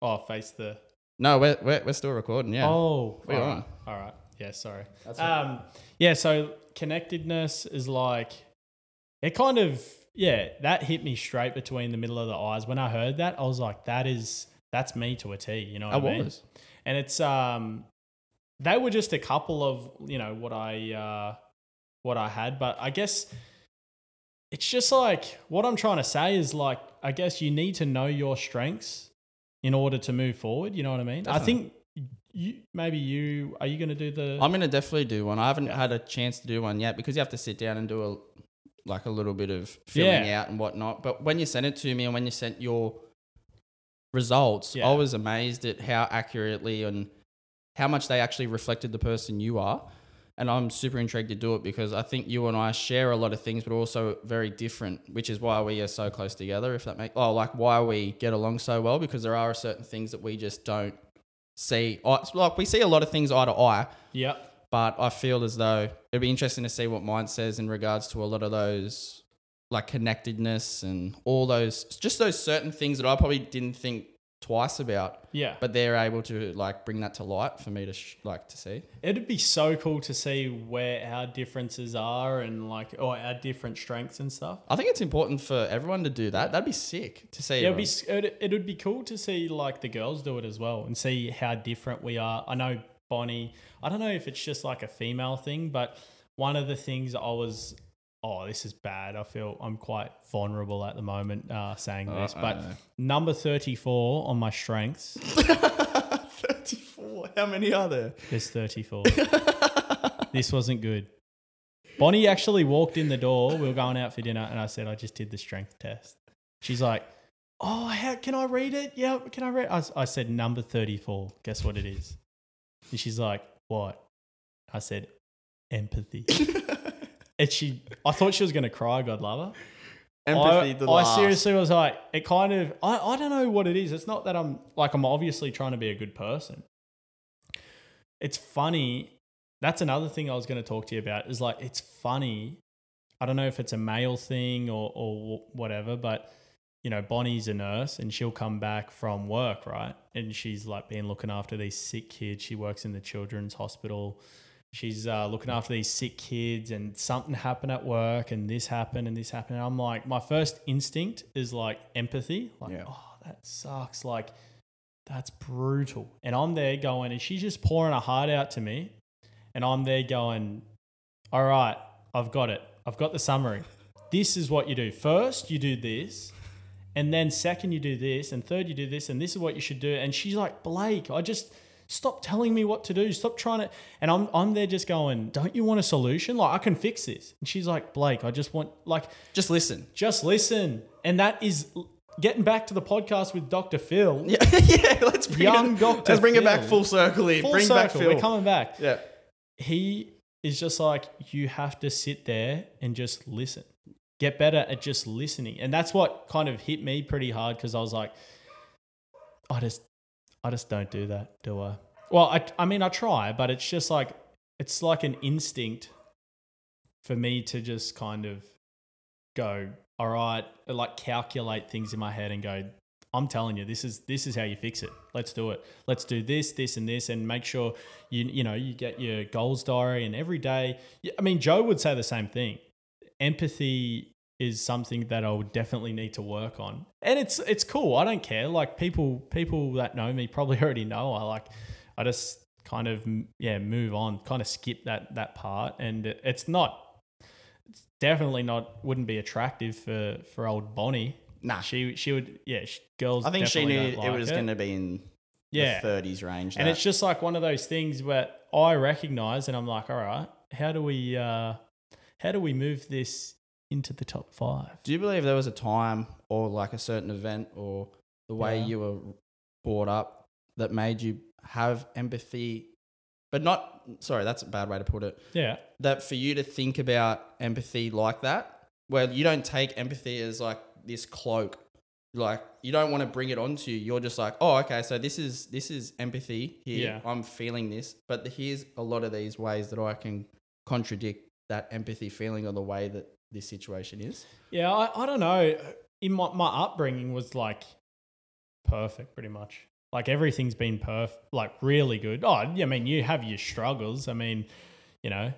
Oh, face the. No, we're, we're, we're still recording, yeah. Oh, We're all right. All right. Yeah, sorry. That's Um, yeah, so connectedness is like it kind of yeah, that hit me straight between the middle of the eyes. When I heard that, I was like, that is that's me to a T, you know what I I, mean? And it's um they were just a couple of, you know, what I uh what I had, but I guess it's just like what I'm trying to say is like I guess you need to know your strengths in order to move forward. You know what I mean? I think you maybe you are you going to do the I'm gonna definitely do one. I haven't had a chance to do one yet because you have to sit down and do a like a little bit of filling Yeah. out and whatnot. But when you sent it to me and when you sent your results, Yeah. I was amazed at how accurately and how much they actually reflected the person you are. And I'm super intrigued to do it because I think you and I share a lot of things, but also very different, which is why we are so close together. If that makes oh, like why we get along so well because there are certain things that we just don't see. Like we see a lot of things eye to eye, yeah but I feel as though it'd be interesting to see what mine says in regards to a lot of those like connectedness and all those just those certain things that I probably didn't think twice about, yeah. but they're able to like bring that to light for me to sh- like to see. It'd be so cool to see where our differences are and like or our different strengths and stuff. I think it's important for everyone to do that. That'd be sick to see. Yeah, it'd be, it'd, it would be cool to see like the girls do it as well and see how different we are. I know Bonnie, I don't know if it's just like a female thing, but one of the things I was, oh, this is bad. I feel I'm quite vulnerable at the moment uh, saying this, but number 34 on my strengths, 34. How many are there? there's 34. this wasn't good. Bonnie actually walked in the door. We were going out for dinner, and I said, I just did the strength test. She's like, Oh, how can I read it? Yeah, can I read? I said number thirty-four. Guess what it is? And she's like, "What?" I said, "Empathy." and she, I thought she was gonna cry. God love her. Empathy. I, the I last. seriously was like, it kind of. I, I don't know what it is. It's not that I'm like I'm obviously trying to be a good person. It's funny. That's another thing I was going to talk to you about. Is like it's funny. I don't know if it's a male thing or or whatever, but you know, Bonnie's a nurse and she'll come back from work, right? And she's like been looking after these sick kids. She works in the children's hospital. She's uh, looking after these sick kids, and something happened at work, and this happened, and this happened. And I'm like, my first instinct is like empathy, like, Yeah. oh, that sucks. Like, that's brutal. And I'm there going, and she's just pouring her heart out to me. And I'm there going, all right, I've got it. I've got the summary. This is what you do. First, you do this. And then second, you do this. And third, you do this. And this is what you should do. And she's like, Blake, I just stop telling me what to do. Stop trying to. And I'm, I'm there just going, don't you want a solution? Like, I can fix this. And she's like, Blake, I just want, like, Just listen. just listen. And that is getting back to the podcast with Dr. Phil. Yeah, yeah. Let's bring Young it, Dr. Let's bring it back full circle here. Full bring circle. back Phil. We're coming back. yeah. he is just like you have to sit there and just listen get better at just listening and that's what kind of hit me pretty hard because i was like i just i just don't do that do i? Well I, I mean i try but it's just like it's like an instinct for me to just kind of go all right like calculate things in my head and go i'm telling you this is this is how you fix it. Let's do it. Let's do this this and this and make sure you you know you get your goals diary and every day. I mean joe would say the same thing. Empathy is something that i would definitely need to work on and it's it's cool i don't care like people people that know me probably already know i like i just kind of yeah move on kind of skip that that part and it's not it's definitely not wouldn't be attractive for for old bonnie Nah. she she would yeah she, girls I think she knew don't it was going to be in yeah the 30s range. and that. it's just like one of those things where I recognize and I'm like, all right, how do we uh how do we move this into the top five? Do you believe there was a time or like a certain event or the way Yeah. you were brought up that made you have empathy, but not, sorry, that's a bad way to put it. Yeah. That for you to think about empathy like that, where you don't take empathy as like this cloak, like you don't want to bring it onto you. You're just like, oh, okay, so this is this is empathy here. Yeah. I'm feeling this, but here's a lot of these ways that I can contradict that empathy feeling or the way that this situation is. Yeah, I, I don't know. In my, my upbringing was like perfect pretty much. Like everything's been perf like really good. Oh, I mean, you have your struggles. I mean, you know,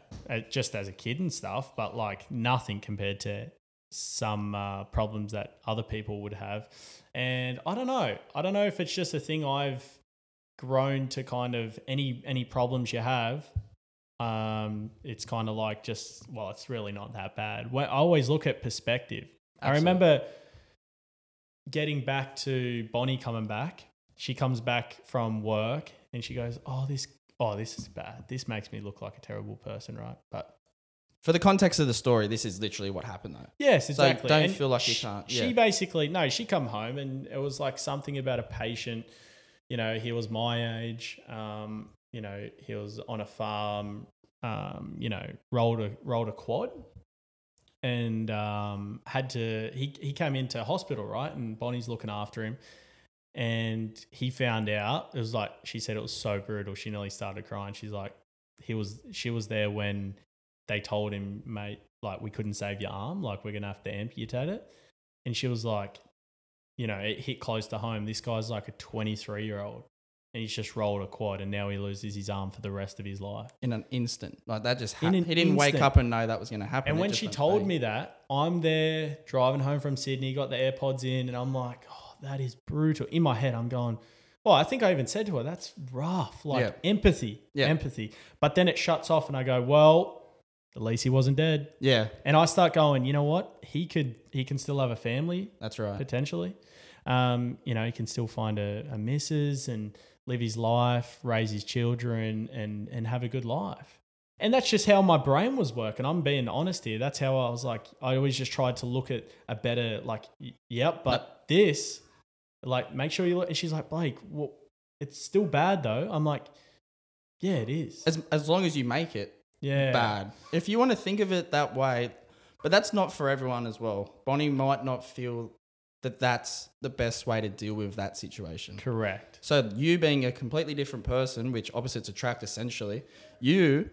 just as a kid and stuff, but like nothing compared to some uh, problems that other people would have. And I don't know. I don't know if it's just a thing I've grown to kind of any any problems you have. Um, it's kind of like just well, it's really not that bad. When, I always look at perspective. I remember getting back to Bonnie coming back she comes back from work and she goes, "Oh, this, oh, this is bad. This makes me look like a terrible person, right?" But For the context of the story, this is literally what happened though. yes, So exactly. don't And feel like you can't- She basically no, she come home and it was like something about a patient. You know, he was my age. Um, you know, he was on a farm. Um, you know, rolled a rolled a quad, and um, had to. He he came into hospital, right? And Bonnie's looking after him, and he found out it was like she said it was so brutal. She nearly started crying. She's like, he was. She was there when they told him, mate, like we couldn't save your arm, like we're gonna have to amputate it. And she was like, you know, it hit close to home. This guy's like a 23 year old, and he's just rolled a quad, and now he loses his arm for the rest of his life. In an instant, like that just happened. He didn't wake up and know that was going to happen. And It when she told me that, I'm there driving home from Sydney, got the AirPods in, and I'm like, oh, that is brutal. In my head, I'm going, well, I think I even said to her, that's rough. Like Yeah. empathy, Yeah. empathy. But then it shuts off, and I go, well, at least he wasn't dead. yeah, And I start going, you know what? He could, he can still have a family that's right. potentially. Um, you know, he can still find a, a missus and live his life, raise his children, and and have a good life. And that's just how my brain was working. I'm being honest here. That's how I was like. I always just tried to look at a better, like, yep, but this, like, make sure you look. And she's like, Blake, well, it's still bad though. I'm like, yeah, it is. As as long as you make it yeah, bad. If you want to think of it that way, but that's not for everyone as well. Bonnie might not feel that that's the best way to deal with that situation. correct. So you being a completely different person, which opposites attract essentially, you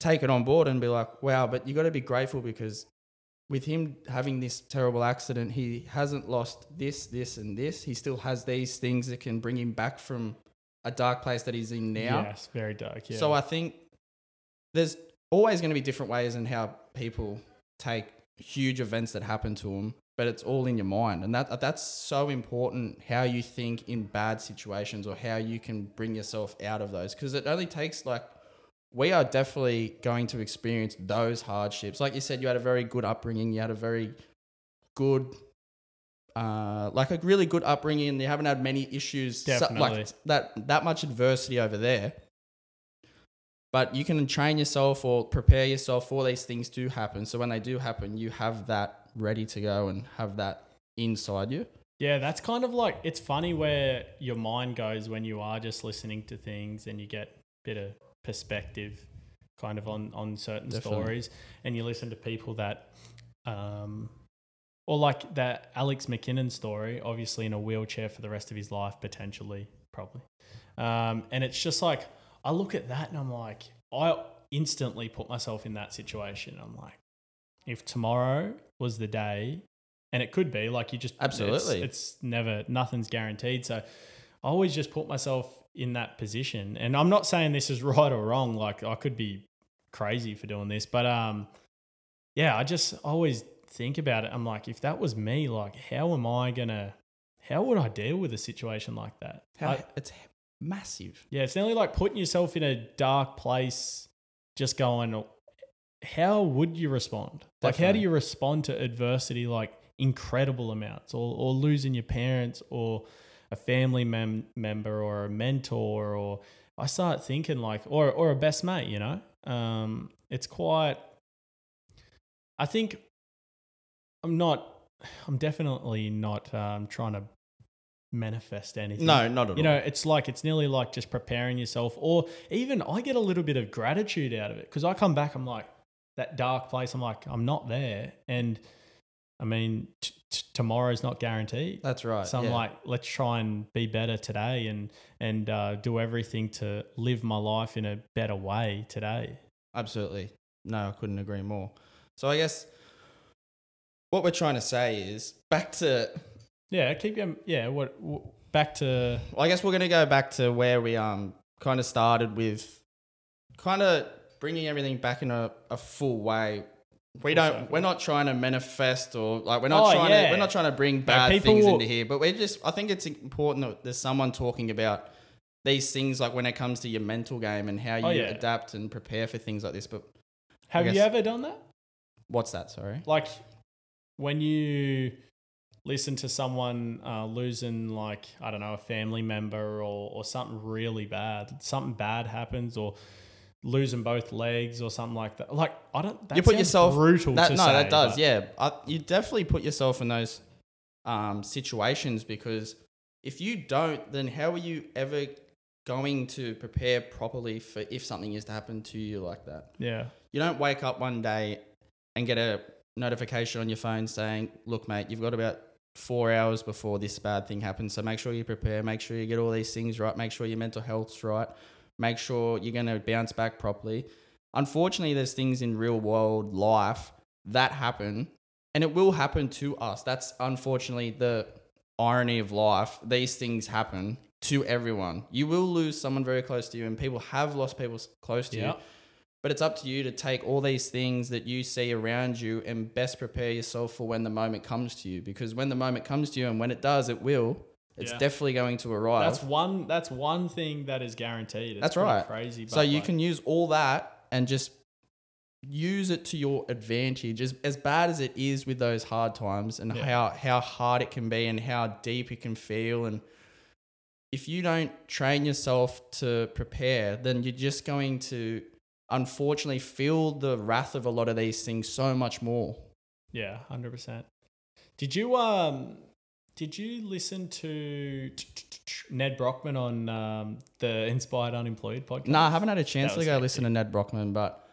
take it on board and be like, wow, but you got to be grateful because with him having this terrible accident, he hasn't lost this, this, and this. He still has these things that can bring him back from a dark place that he's in now. Yes, very dark. Yeah. So I think there's always going to be different ways in how people take huge events that happen to them, but it's all in your mind, and that that's so important. How you think in bad situations, or how you can bring yourself out of those, because it only takes like we are definitely going to experience those hardships. Like you said, you had a very good upbringing. You had a very good. Uh, like a really good upbringing, and you haven't had many issues, Definitely. like that that much adversity over there but you can train yourself or prepare yourself for these things to happen. So when they do happen, you have that ready to go and have that inside you. Yeah, that's kind of like it's funny where your mind goes when you are just listening to things and you get a bit of perspective kind of on on certain Definitely. stories and you listen to people that um or like that Alex McKinnon story, obviously in a wheelchair for the rest of his life potentially, probably. Um and it's just like I look at that and I'm like I instantly put myself in that situation. I'm like if tomorrow was the day and it could be like you just it's- Absolutely. it's, never nothing's guaranteed so i always just put myself in that position and i'm not saying this is right or wrong like i could be crazy for doing this but um yeah i just always think about it i'm like if that was me like how am i gonna how would i deal with a situation like that How, I- it's massive. yeah, it's nearly like putting yourself in a dark place, just going, how would you respond? Like, how do you respond to adversity like incredible amounts or, or losing your parents or a family mem- member or a mentor? Or I start thinking like, or, or a best mate, you know? Um, it's quite, I think I'm not, I'm definitely not um, trying to manifest anything. No, not at You all. know, it's like it's nearly like just preparing yourself, or even I get a little bit of gratitude out of it because I come back, I'm like that dark place. I'm like I'm not there, and I mean t- t- tomorrow's not guaranteed. That's right. So I'm yeah. like, let's try and be better today, and and uh, do everything to live my life in a better way today. Absolutely. No, I couldn't agree more. So I guess what we're trying to say is back to. Yeah, keep going. Yeah, what w- back to I guess we're going to go back to where we um kind of started with, kind of bringing everything back in a, a full way. We don't. Circle. We're not trying to manifest or like we're not Oh, trying yeah. to. We're not trying to bring bad things will- into here. But we're just. I think it's important that there's someone talking about these things like when it comes to your mental game and how you Oh, yeah. adapt and prepare for things like this. But have you ever done that? what's that? Sorry. Like when you listen to someone uh, losing like I don't know a family member or or something really bad, something bad happens or losing both legs or something like that. Like I don't. That you put yourself brutal. That, no, say, that does. Yeah, I, you definitely put yourself in those um, situations because if you don't, then how are you ever going to prepare properly for if something is to happen to you like that? yeah, You don't wake up one day and get a notification on your phone saying, "Look, mate, you've got about." Four hours before this bad thing happens. So make sure you prepare, make sure you get all these things right, make sure your mental health's right, make sure you're going to bounce back properly. Unfortunately, there's things in real world life that happen and it will happen to us. That's unfortunately the irony of life. These things happen to everyone. You will lose someone very close to you, and people have lost people close to yeah, you. But it's up to you to take all these things that you see around you and best prepare yourself for when the moment comes to you. Because when the moment comes to you, and when it does, it will. It's Yeah. definitely going to arrive. That's one. That's one thing that is guaranteed. It's That's right. Crazy. So you like, can use all that and just use it to your advantage. As, as bad as it is with those hard times and Yeah. how, how hard it can be and how deep it can feel. And if you don't train yourself to prepare, then you're just going to unfortunately feel the wrath of a lot of these things so much more. Yeah, hundred percent. Did you um? Did you listen to Nedd Brockmann on um, the Inspired Unemployed podcast? No, I haven't had a chance to go listen to Nedd Brockmann, but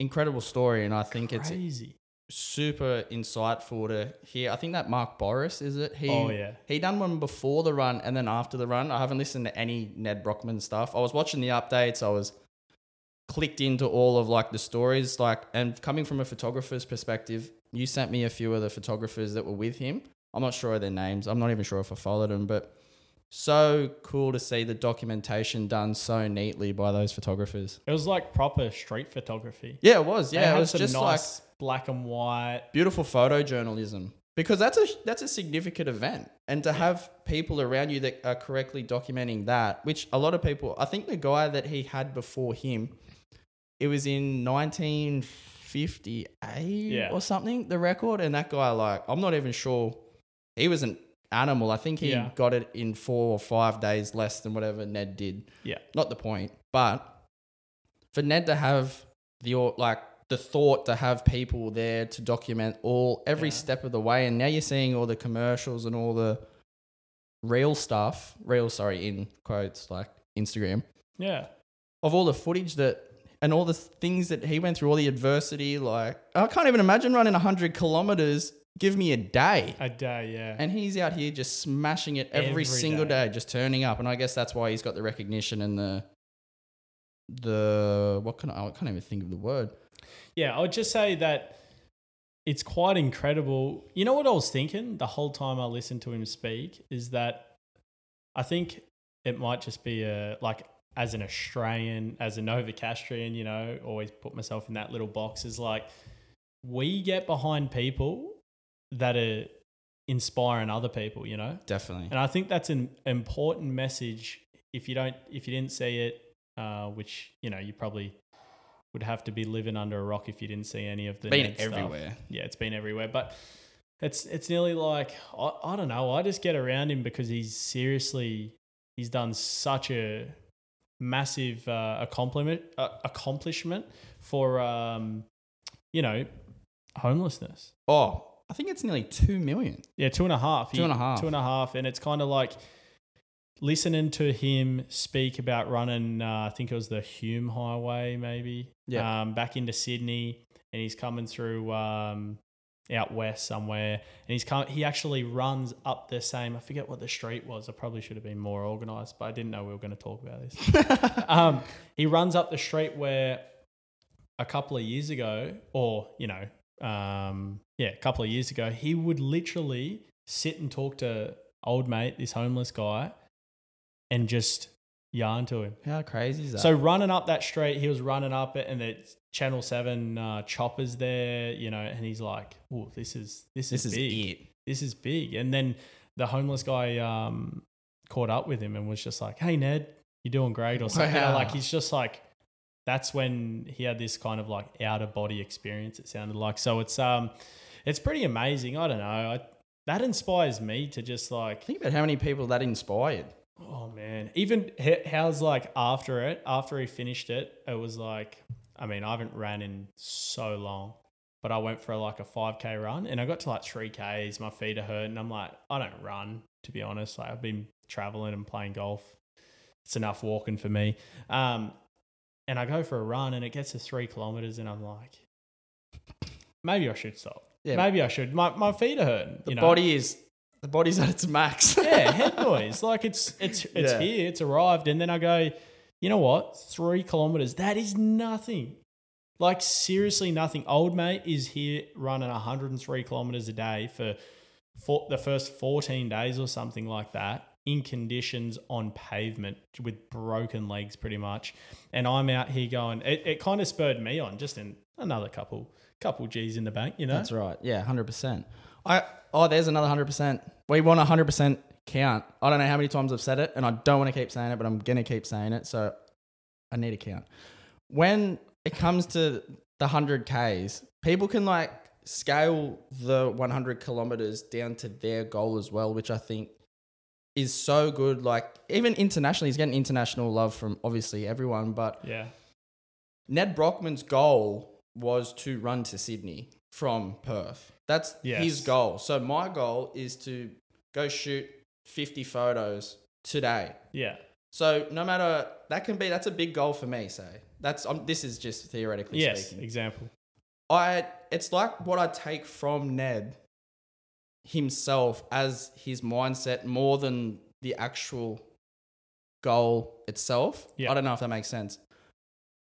incredible story. And I think it's crazy. super insightful to hear. I think that Mark Boris is it. He Oh, yeah. he done one before the run and then after the run. I haven't listened to any Nedd Brockmann stuff. I was watching the updates. I was clicked into all of like the stories like and coming from a photographer's perspective, you sent me a few of the photographers that were with him. I'm not sure of their names. I'm not even sure if I followed them, but so cool to see the documentation done so neatly by those photographers. It was like proper street photography. Yeah, it was. Yeah, it was just like nice black and white. beautiful photojournalism because that's a that's a significant event and to have people around you that are correctly documenting that which a lot of people i think the guy that he had before him it was in 1958 Yeah. or something the record and that guy like i'm not even sure he was an animal i think he Yeah. got it in four or five days less than whatever nedd did Yeah. not the point but for nedd to have the like the thought to have people there to document all every Yeah. step of the way and now you're seeing all the commercials and all the real stuff real sorry in quotes like instagram Yeah. of all the footage that and all the things that he went through all the adversity like i can't even imagine running 100 kilometers give me a day A day. Yeah. and he's out here just smashing it every, Every single day. day. just turning up. And I guess that's why he's got the recognition and the the what can I, I can't even think of the word. Yeah, I would just say that it's quite incredible. You know what I was thinking the whole time I listened to him speak is that I think it might just be a like as an Australian, as a Novocastrian, you know, always put myself in that little box is like we get behind people that are inspiring other people, you know? Definitely. And I think that's an important message. If you don't, if you didn't see it, uh, which you know, you probably would have to be living under a rock if you didn't see any of the Been Nedd stuff. everywhere. Yeah, it's been everywhere, but it's it's nearly like I, I don't know. I just get around him because he's seriously he's done such a massive uh, accomplishment uh, accomplishment for um, you know homelessness. Oh, I think it's nearly two million. Yeah, two and a half. Two and a half. Two and a half. And it's kind of like listening to him speak about running, uh, I think it was the Hume Highway, maybe. Yeah. Um, back into Sydney. And he's coming through um, out west somewhere. And he's come, he actually runs up the same, I forget what the street was. I probably should have been more organized, but I didn't know we were going to talk about this. um, he runs up the street where a couple of years ago, or you know, um, yeah, a couple of years ago, he would literally sit and talk to old mate, this homeless guy, and just yarn to him. How crazy is that? So running up that street, he was running up it, and the Channel Seven uh, choppers there, you know, and he's like, "Oh, this is this, this is is big. it. This is big." And then the homeless guy um, caught up with him and was just like, "Hey, Nedd, you're doing great," or something. Wow. like he's just like, that's when he had this kind of like out of body experience. It sounded like so. It's um, it's pretty amazing. I don't know. I that inspires me to just like Think about how many people that inspired. Oh man, even how's like after it, after he finished it, it was like, I mean, I haven't ran in so long, but I went for like a five k run, and I got to like three k's, my feet are hurting. and I'm like, I don't run to be honest. Like I've been traveling and playing golf. It's enough walking for me. Um, and I go for a run, and it gets to three kilometers, and I'm like, maybe I should stop. Yeah. Maybe I should. My my feet are hurting. The you know? body is the body's at its max. yeah, head noise. Like it's it's it's Yeah. here, it's arrived, and then I go, you know what? Three kilometers. That is nothing. Like seriously, nothing. Old mate is here running 103 kilometers a day for, for the first 14 days or something like that in conditions on pavement with broken legs, pretty much. And I'm out here going. It, it kind of spurred me on, just in another couple couple G's in the bank, you know. That's right. Yeah, hundred percent. I oh, there's another hundred percent. We want a hundred percent count. I don't know how many times I've said it, and I don't want to keep saying it, but I'm gonna keep saying it. So I need a count. When it comes to the hundred Ks, people can like scale the 100 kilometers down to their goal as well, which I think is so good. Like even internationally, he's getting international love from obviously everyone, but Yeah. Nedd Brockmann's goal was to run to Sydney from Perth. That's Yes. his goal. So my goal is to go shoot 50 photos today. Yeah. So no matter that can be that's a big goal for me. Say that's um, this is just theoretically Yes. speaking. Example. I it's like what I take from Nedd himself as his mindset more than the actual goal itself. Yeah. I don't know if that makes sense.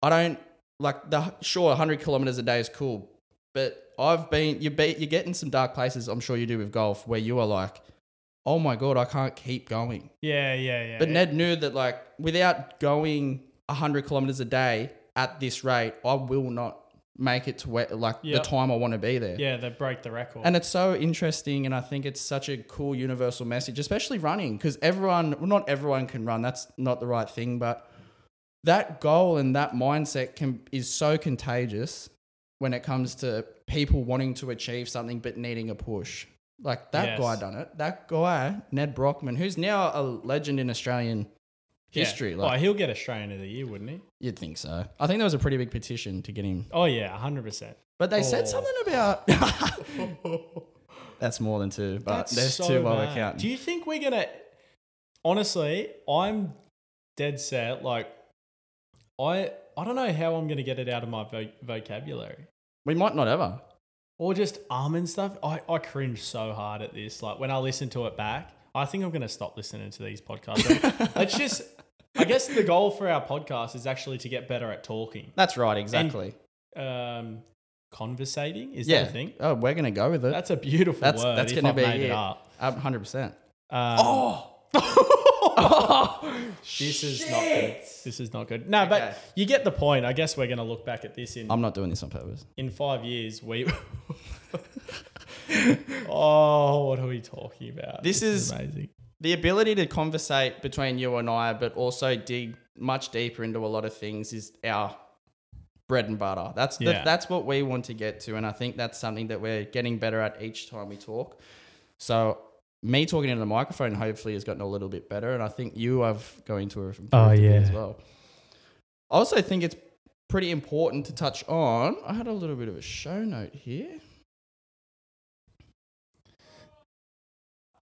I don't like the sure 100 kilometers a day is cool, but I've been you be you're getting some dark places. I'm sure you do with golf where you are like, oh my god, I can't keep going. Yeah. Yeah. Yeah. But yeah. Nedd knew that like without going 100 kilometers a day at this rate, I will not make it to where like Yep. the time I want to be there. Yeah, they break the record. And it's so interesting, and I think it's such a cool universal message, especially running, because everyone, well, not everyone can run. That's not the right thing, but that goal and that mindset can is so contagious when it comes to people wanting to achieve something but needing a push. Like that Yes. guy done it. That guy, Nedd Brockmann, who's now a legend in Australian Yeah. history. oh, he'll get Australian of the Year, wouldn't he? you'd think so. I think there was a pretty big petition to get him, Oh yeah, hundred percent. but they Oh. said something about. That's more than two, but there's two while we're counting. Do you think we're gonna? Honestly, I'm dead set. Like, I I don't know how I'm gonna get it out of my vo- vocabulary. we might not ever. Or just almond stuff. I, I cringe so hard at this. Like when I listen to it back, I think I'm gonna stop listening to these podcasts. Let's just I guess the goal for our podcast is actually to get better at talking. That's right, exactly. Um conversating is yeah. that a thing? Oh, we're gonna go with it. That's a beautiful That's- word. that's gonna be made it up. hundred percent. Um, Oh, this is not good. This is not good. No, but you get the point. I guess we're going to look back at this in I'm not doing this on purpose. in five years. We. oh, what are we talking about? This is- amazing. The ability to conversate between you and I, but also dig much deeper into a lot of things, is our bread and butter. That's the, that's what we want to get to, and I think that's something that we're getting better at each time we talk. So. Me talking into the microphone hopefully has gotten a little bit better, and I think you have going to improve Oh, yeah. as well. I also think it's pretty important to touch on. I had a little bit of a show note here.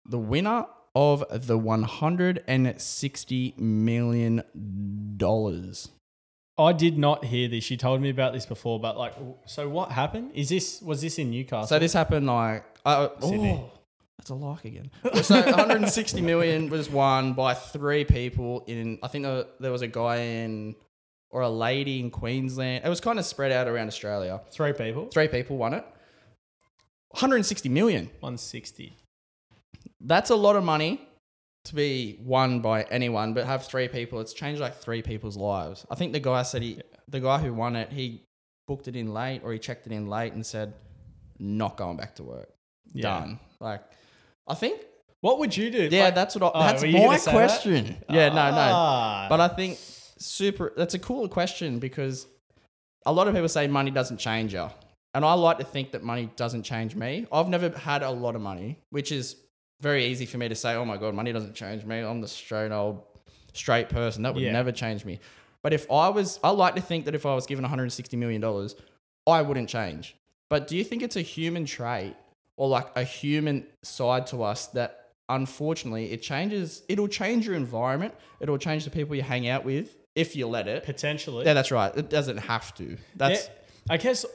The winner of the one hundred and sixty million dollars. I did not hear this. You told me about this before, but like, so what happened? Is this was this in Newcastle? So this happened like uh, Sydney. oh, that's a like again. so 160 million was won by three people in. I think there, there was a guy in or a lady in Queensland. It was kind of spread out around Australia. three people, Three people won it. 160 million. one sixty. That's a lot of money to be won by anyone, but have three people. It's changed like three people's lives. I think the guy said he, the guy who won it, he booked it in late or he checked it in late and said, not going back to work. Yeah. Done. Like, I think, What would you do? yeah, Like- that's what I, Oh, that's were you gonna my say that? question. Yeah, no, no. Ah. But I think super, that's a cool question because a lot of people say money doesn't change you. And I like to think that money doesn't change me. I've never had a lot of money, which is very easy for me to say, oh my God, money doesn't change me. I'm the straight old straight person. That would Yeah. never change me. But if I was, I like to think that if I was given $160 million, I wouldn't change. But do you think it's a human trait or like a human side to us that unfortunately it changes, it'll change your environment, it'll change the people you hang out with if you let it. Potentially. Yeah, that's right. It doesn't have to. That's Yeah, I guess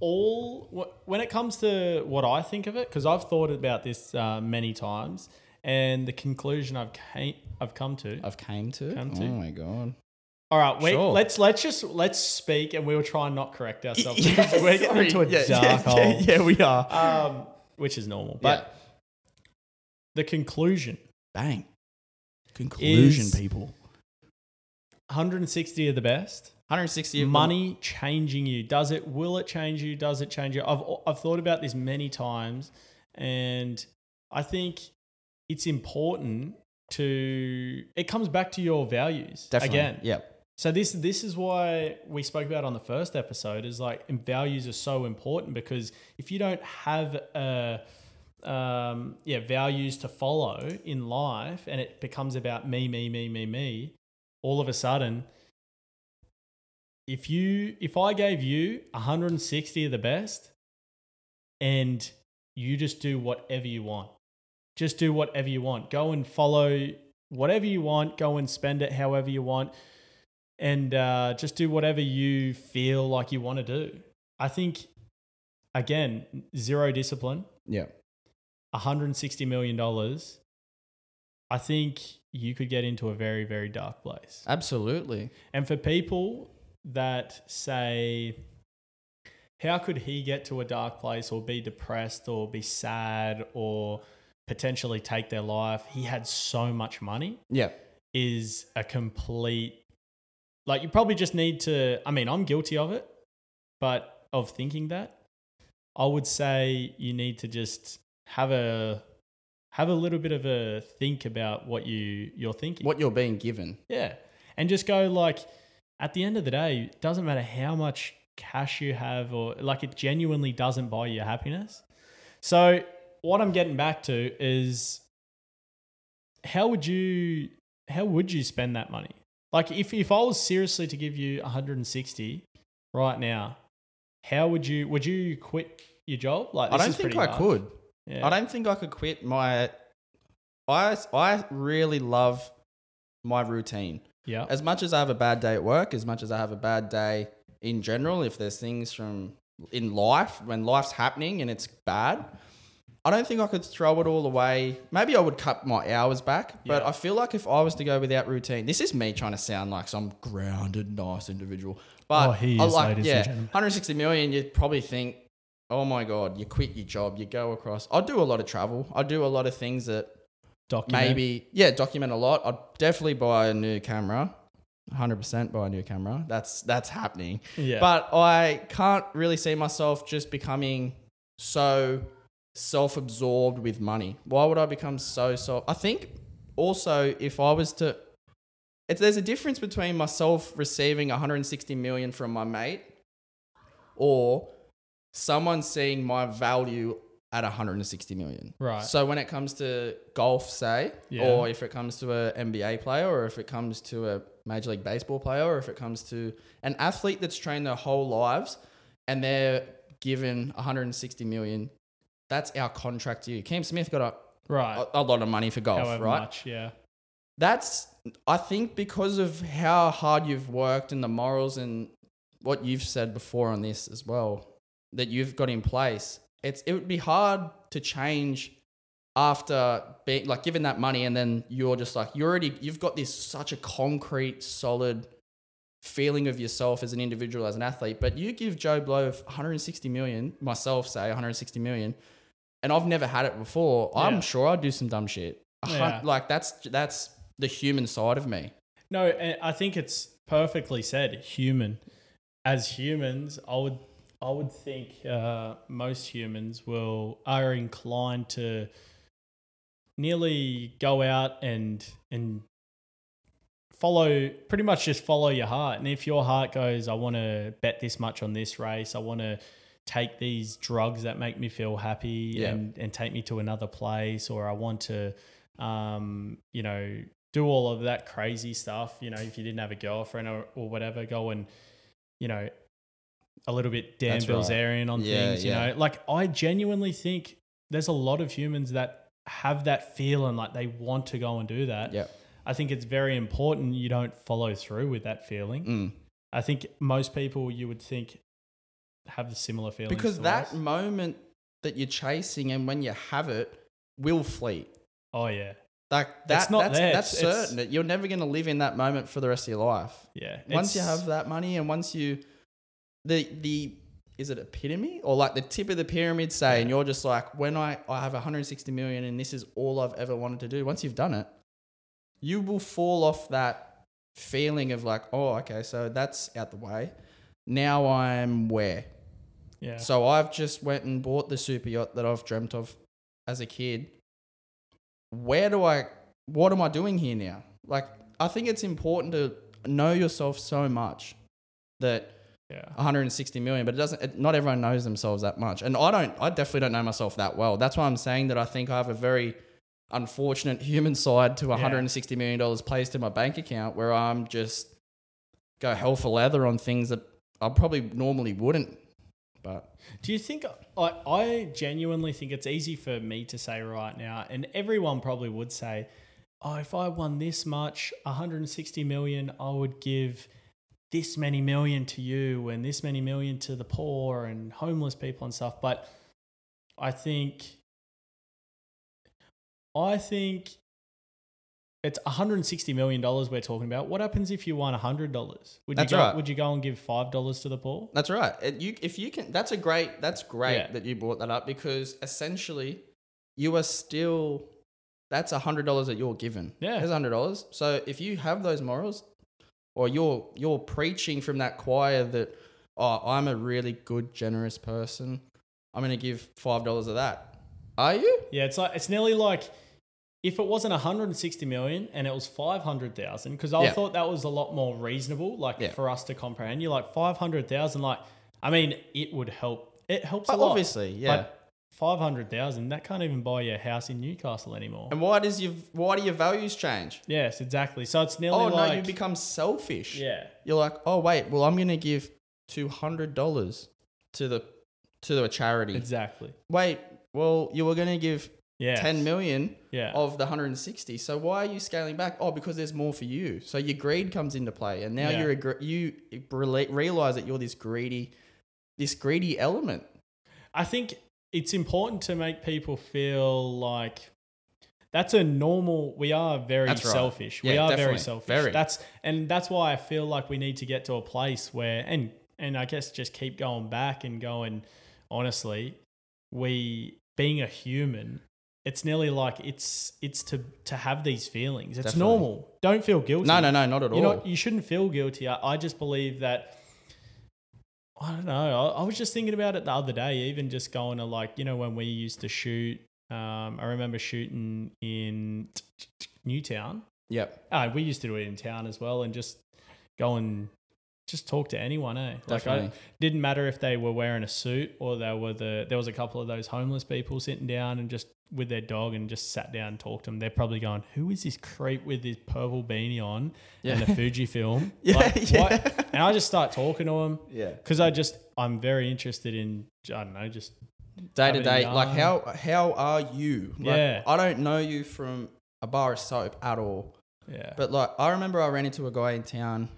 all when it comes to what I think of it, because I've thought about this uh, many times, and the conclusion I've came, I've come to. I've came to. Come to. Oh my god. All right, wait. Sure. Let's let's just let's speak, and we'll try and not correct ourselves. Yeah, because we're getting into a Yeah, dark yeah, hole, Yeah, yeah, we are. um, which is normal. But the conclusion: Bang. Conclusion, people. 160 are the best. 160 of them- money changing you does it will it change you does it change you i've i've thought about this many times and i think it's important to it comes back to your values Definitely. again Yep. So this this is why we spoke about on the first episode is like values are so important because if you don't have a um, yeah values to follow in life and it becomes about me me me me me all of a sudden if you if I gave you 160 of the best and you just do whatever you want just do whatever you want. Go and follow whatever you want go and spend it however you want and uh, just do whatever you feel like you want to do I think again zero discipline Yep. 160 million dollars I think you could get into a very very dark place Absolutely. and for people that say, how could he get to a dark place or be depressed or be sad or potentially take their life? He had so much money, Yep. is a complete, like, you probably just need to. I mean, I'm guilty of it, but of thinking that, I would say you need to just have a. Have a little bit of a think about what you you're thinking. What you're being given. Yeah. And just go like at the end of the day, it doesn't matter how much cash you have or like it genuinely doesn't buy you happiness. So what I'm getting back to is how would you how would you spend that money? Like if if I was seriously to give you 160 right now, how would you would you quit your job? Like I don't think I could. Yeah. I don't think I could quit my. I I really love my routine. yeah. As much as I have a bad day at work, as much as I have a bad day in general, if there's things from in life when life's happening and it's bad, I don't think I could throw it all away. Maybe I would cut my hours back, but Yeah. I feel like if I was to go without routine, this is me trying to sound like some grounded, nice individual. But Oh, he I is, like, ladies and yeah, gentlemen. 160 million, you'd probably think, oh my god, you quit your job, you go across. I do a lot of travel. I do a lot of things that Document. maybe yeah document a lot i'd definitely buy a new camera 100% buy a new camera that's that's happening Yeah. but i can't really see myself just becoming so self-absorbed with money why would i become so self i think also if i was to it's, there's a difference between myself receiving 160 million from my mate or someone seeing my value at 160 million Right. so when it comes to golf, say, Yeah. or if it comes to a NBA player, or if it comes to a Major League Baseball player, or if it comes to an athlete that's trained their whole lives and they're given 160 million, that's our contract to you. Cam Smith got a, right. a, a lot of money for golf, However right? much, yeah. That's I think because of how hard you've worked and the morals and what you've said before on this as well that you've got in place. It's it would be hard to change after being like given that money and then you're just like you already you've got this such a concrete solid feeling of yourself as an individual as an athlete but you give Joe Blow 160 million myself say 160 million and I've never had it before Yeah. I'm sure I'd do some dumb shit Yeah. like that's that's the human side of me No, I think it's perfectly said. Human, as humans, I would I would think uh, most humans will are inclined to nearly go out and and follow pretty much just follow your heart. And if your heart goes, I want to bet this much on this race, I want to take these drugs that make me feel happy Yeah. and, and take me to another place, or I want to, um, you know, do all of that crazy stuff. You know, if you didn't have a girlfriend or, or whatever, go and, you know, a little bit Dan That's right. Bilzerian on Yeah, things. You yeah. know, like I genuinely think there's a lot of humans that have that feeling like they want to go and do that. Yeah. I think it's very important you don't follow through with that feeling. Mm. I think most people you would think have the similar feelings Because that us. moment that you're chasing and when you have it will fleet. Oh yeah, Like that, It's not that's, there. that's It's- it's- You're never going to live in that moment for the rest of your life. yeah. once you have that money and once you the the is it epitome or like the tip of the pyramid say and you're just like when I, I have 160 million and this is all I've ever wanted to do once you've done it you will fall off that feeling of like oh okay so that's out the way now I'm where yeah, so I've just went and bought the super yacht that I've dreamt of as a kid. Where do I what am I doing here now? Like I think it's important to know yourself so much that yeah, 160 million, but it doesn't it, not everyone knows themselves that much. And I don't I definitely don't know myself that well. That's why I'm saying that I think I have a very unfortunate human side to 160 million dollars placed in my bank account where I'm just go hell for leather on things that I probably normally wouldn't. But Do you think I, I genuinely think it's easy for me to say right now, and everyone probably would say, "Oh, if I won this much, 160 million, I would give this many million to you and this many million to the poor and homeless people and stuff." But I think, I think it's 160 million dollars we're talking about. What happens if you won 100 dollars? Would That's you go, right. Would you go and give five dollars to the poor? That's right. It, you, if you can, that's a great. That's great Yeah. that you brought that up because essentially, you are still. That's hundred dollars that you're given. Yeah. there's hundred dollars. So if you have those morals, or you're you're preaching from that choir that, oh, I'm a really good, generous person. I'm gonna give five dollars of that. Are you? Yeah, it's like it's nearly like if it wasn't 160 million and it was 500,000 because I Yeah. thought that was a lot more reasonable like Yeah. for us to comprehend. You're like 500,000 like I mean it would help. It helps a lot. obviously, yeah. But 500,000 that can't even buy you a house in Newcastle anymore. and why does your why do your values change? yes, exactly. So it's nearly Oh like no, you become selfish. yeah. you're like, oh wait, well I'm gonna give two hundred dollars to the to a charity. Exactly. Wait, well you were gonna give Yeah. ten million Yeah. of the hundred and sixty. So why are you scaling back? Oh, because there's more for you. So your greed comes into play, and now Yeah. you're a, gr- you realize that you're this greedy, this greedy element. I think it's important to make people feel like that's a normal we are very That's right. selfish. we Yeah, are very selfish. Very. That's and that's why I feel like we need to get to a place where and and I guess just keep going back and going honestly, we being a human it's nearly like it's it's to to have these feelings. It's Definitely. normal. Don't feel guilty. No, no, no, not at all. You know, you shouldn't feel guilty. I, I just believe that. I don't know. I, I was just thinking about it the other day. Even just going to like you know when we used to shoot. Um, I remember shooting in Newtown. yep, Uh, we used to do it in town as well, and just go and just talk to anyone. Eh, like I didn't matter if they were wearing a suit or they were the. There was a couple of those homeless people sitting down and just with their dog and just sat down and talked to them. They're probably going, "Who is this creep with this purple beanie on yeah, and a Fuji film?" yeah, Like, yeah. what? And I just start talking to them yeah. because I just I'm very interested in I don't know just day to day. Like how how are you? Like, Yeah. I don't know you from a bar of soap at all. yeah But like I remember I ran into a guy in town.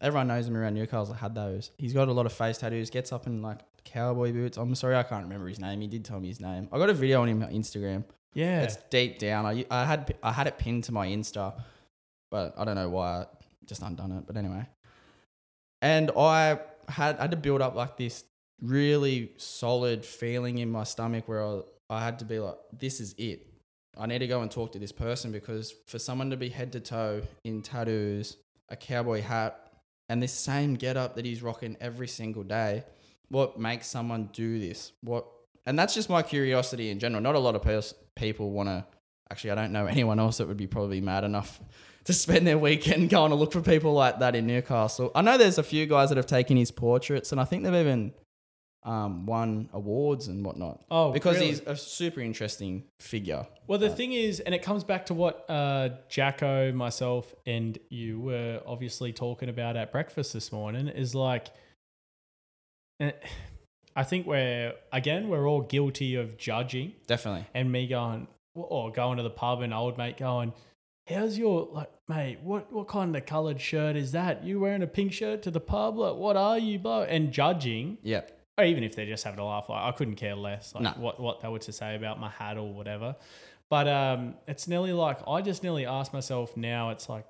Everyone knows him around Newcastle. Had those. He's got a lot of face tattoos. Gets up in like cowboy boots. I'm sorry I can't remember his name. He did tell me his name. I got a video on him on Instagram. yeah It's deep down. I, I had I had it pinned to my Insta, but I don't know why. I just undone it. But anyway, and I had I had to build up like this really solid feeling in my stomach where I, I had to be like, this is it. I need to go and talk to this person because for someone to be head to toe in tattoos, a cowboy hat, and this same getup that he's rocking every single day, what makes someone do this? What and that's just my curiosity in general. Not a lot of pers- people want to. Actually, I don't know anyone else that would be probably mad enough to spend their weekend going to look for people like that in Newcastle. I know there's a few guys that have taken his portraits, and I think they've even um, won awards and whatnot. Oh, because really? he's a super interesting figure. Well, the thing is, and it comes back to what uh, Jacko, myself, and you were obviously talking about at breakfast this morning is like, eh, I think we're, again, we're all guilty of judging Definitely. and me going, or going to the pub and old mate going, How's your like, mate? What what kind of coloured shirt is that? You wearing a pink shirt to the pub? Like, what are you, bro? And judging, Yeah. Or even if they're just having a laugh, like I couldn't care less like No. what what they were to say about my hat or whatever. But um, it's nearly like I just nearly ask myself now. It's like,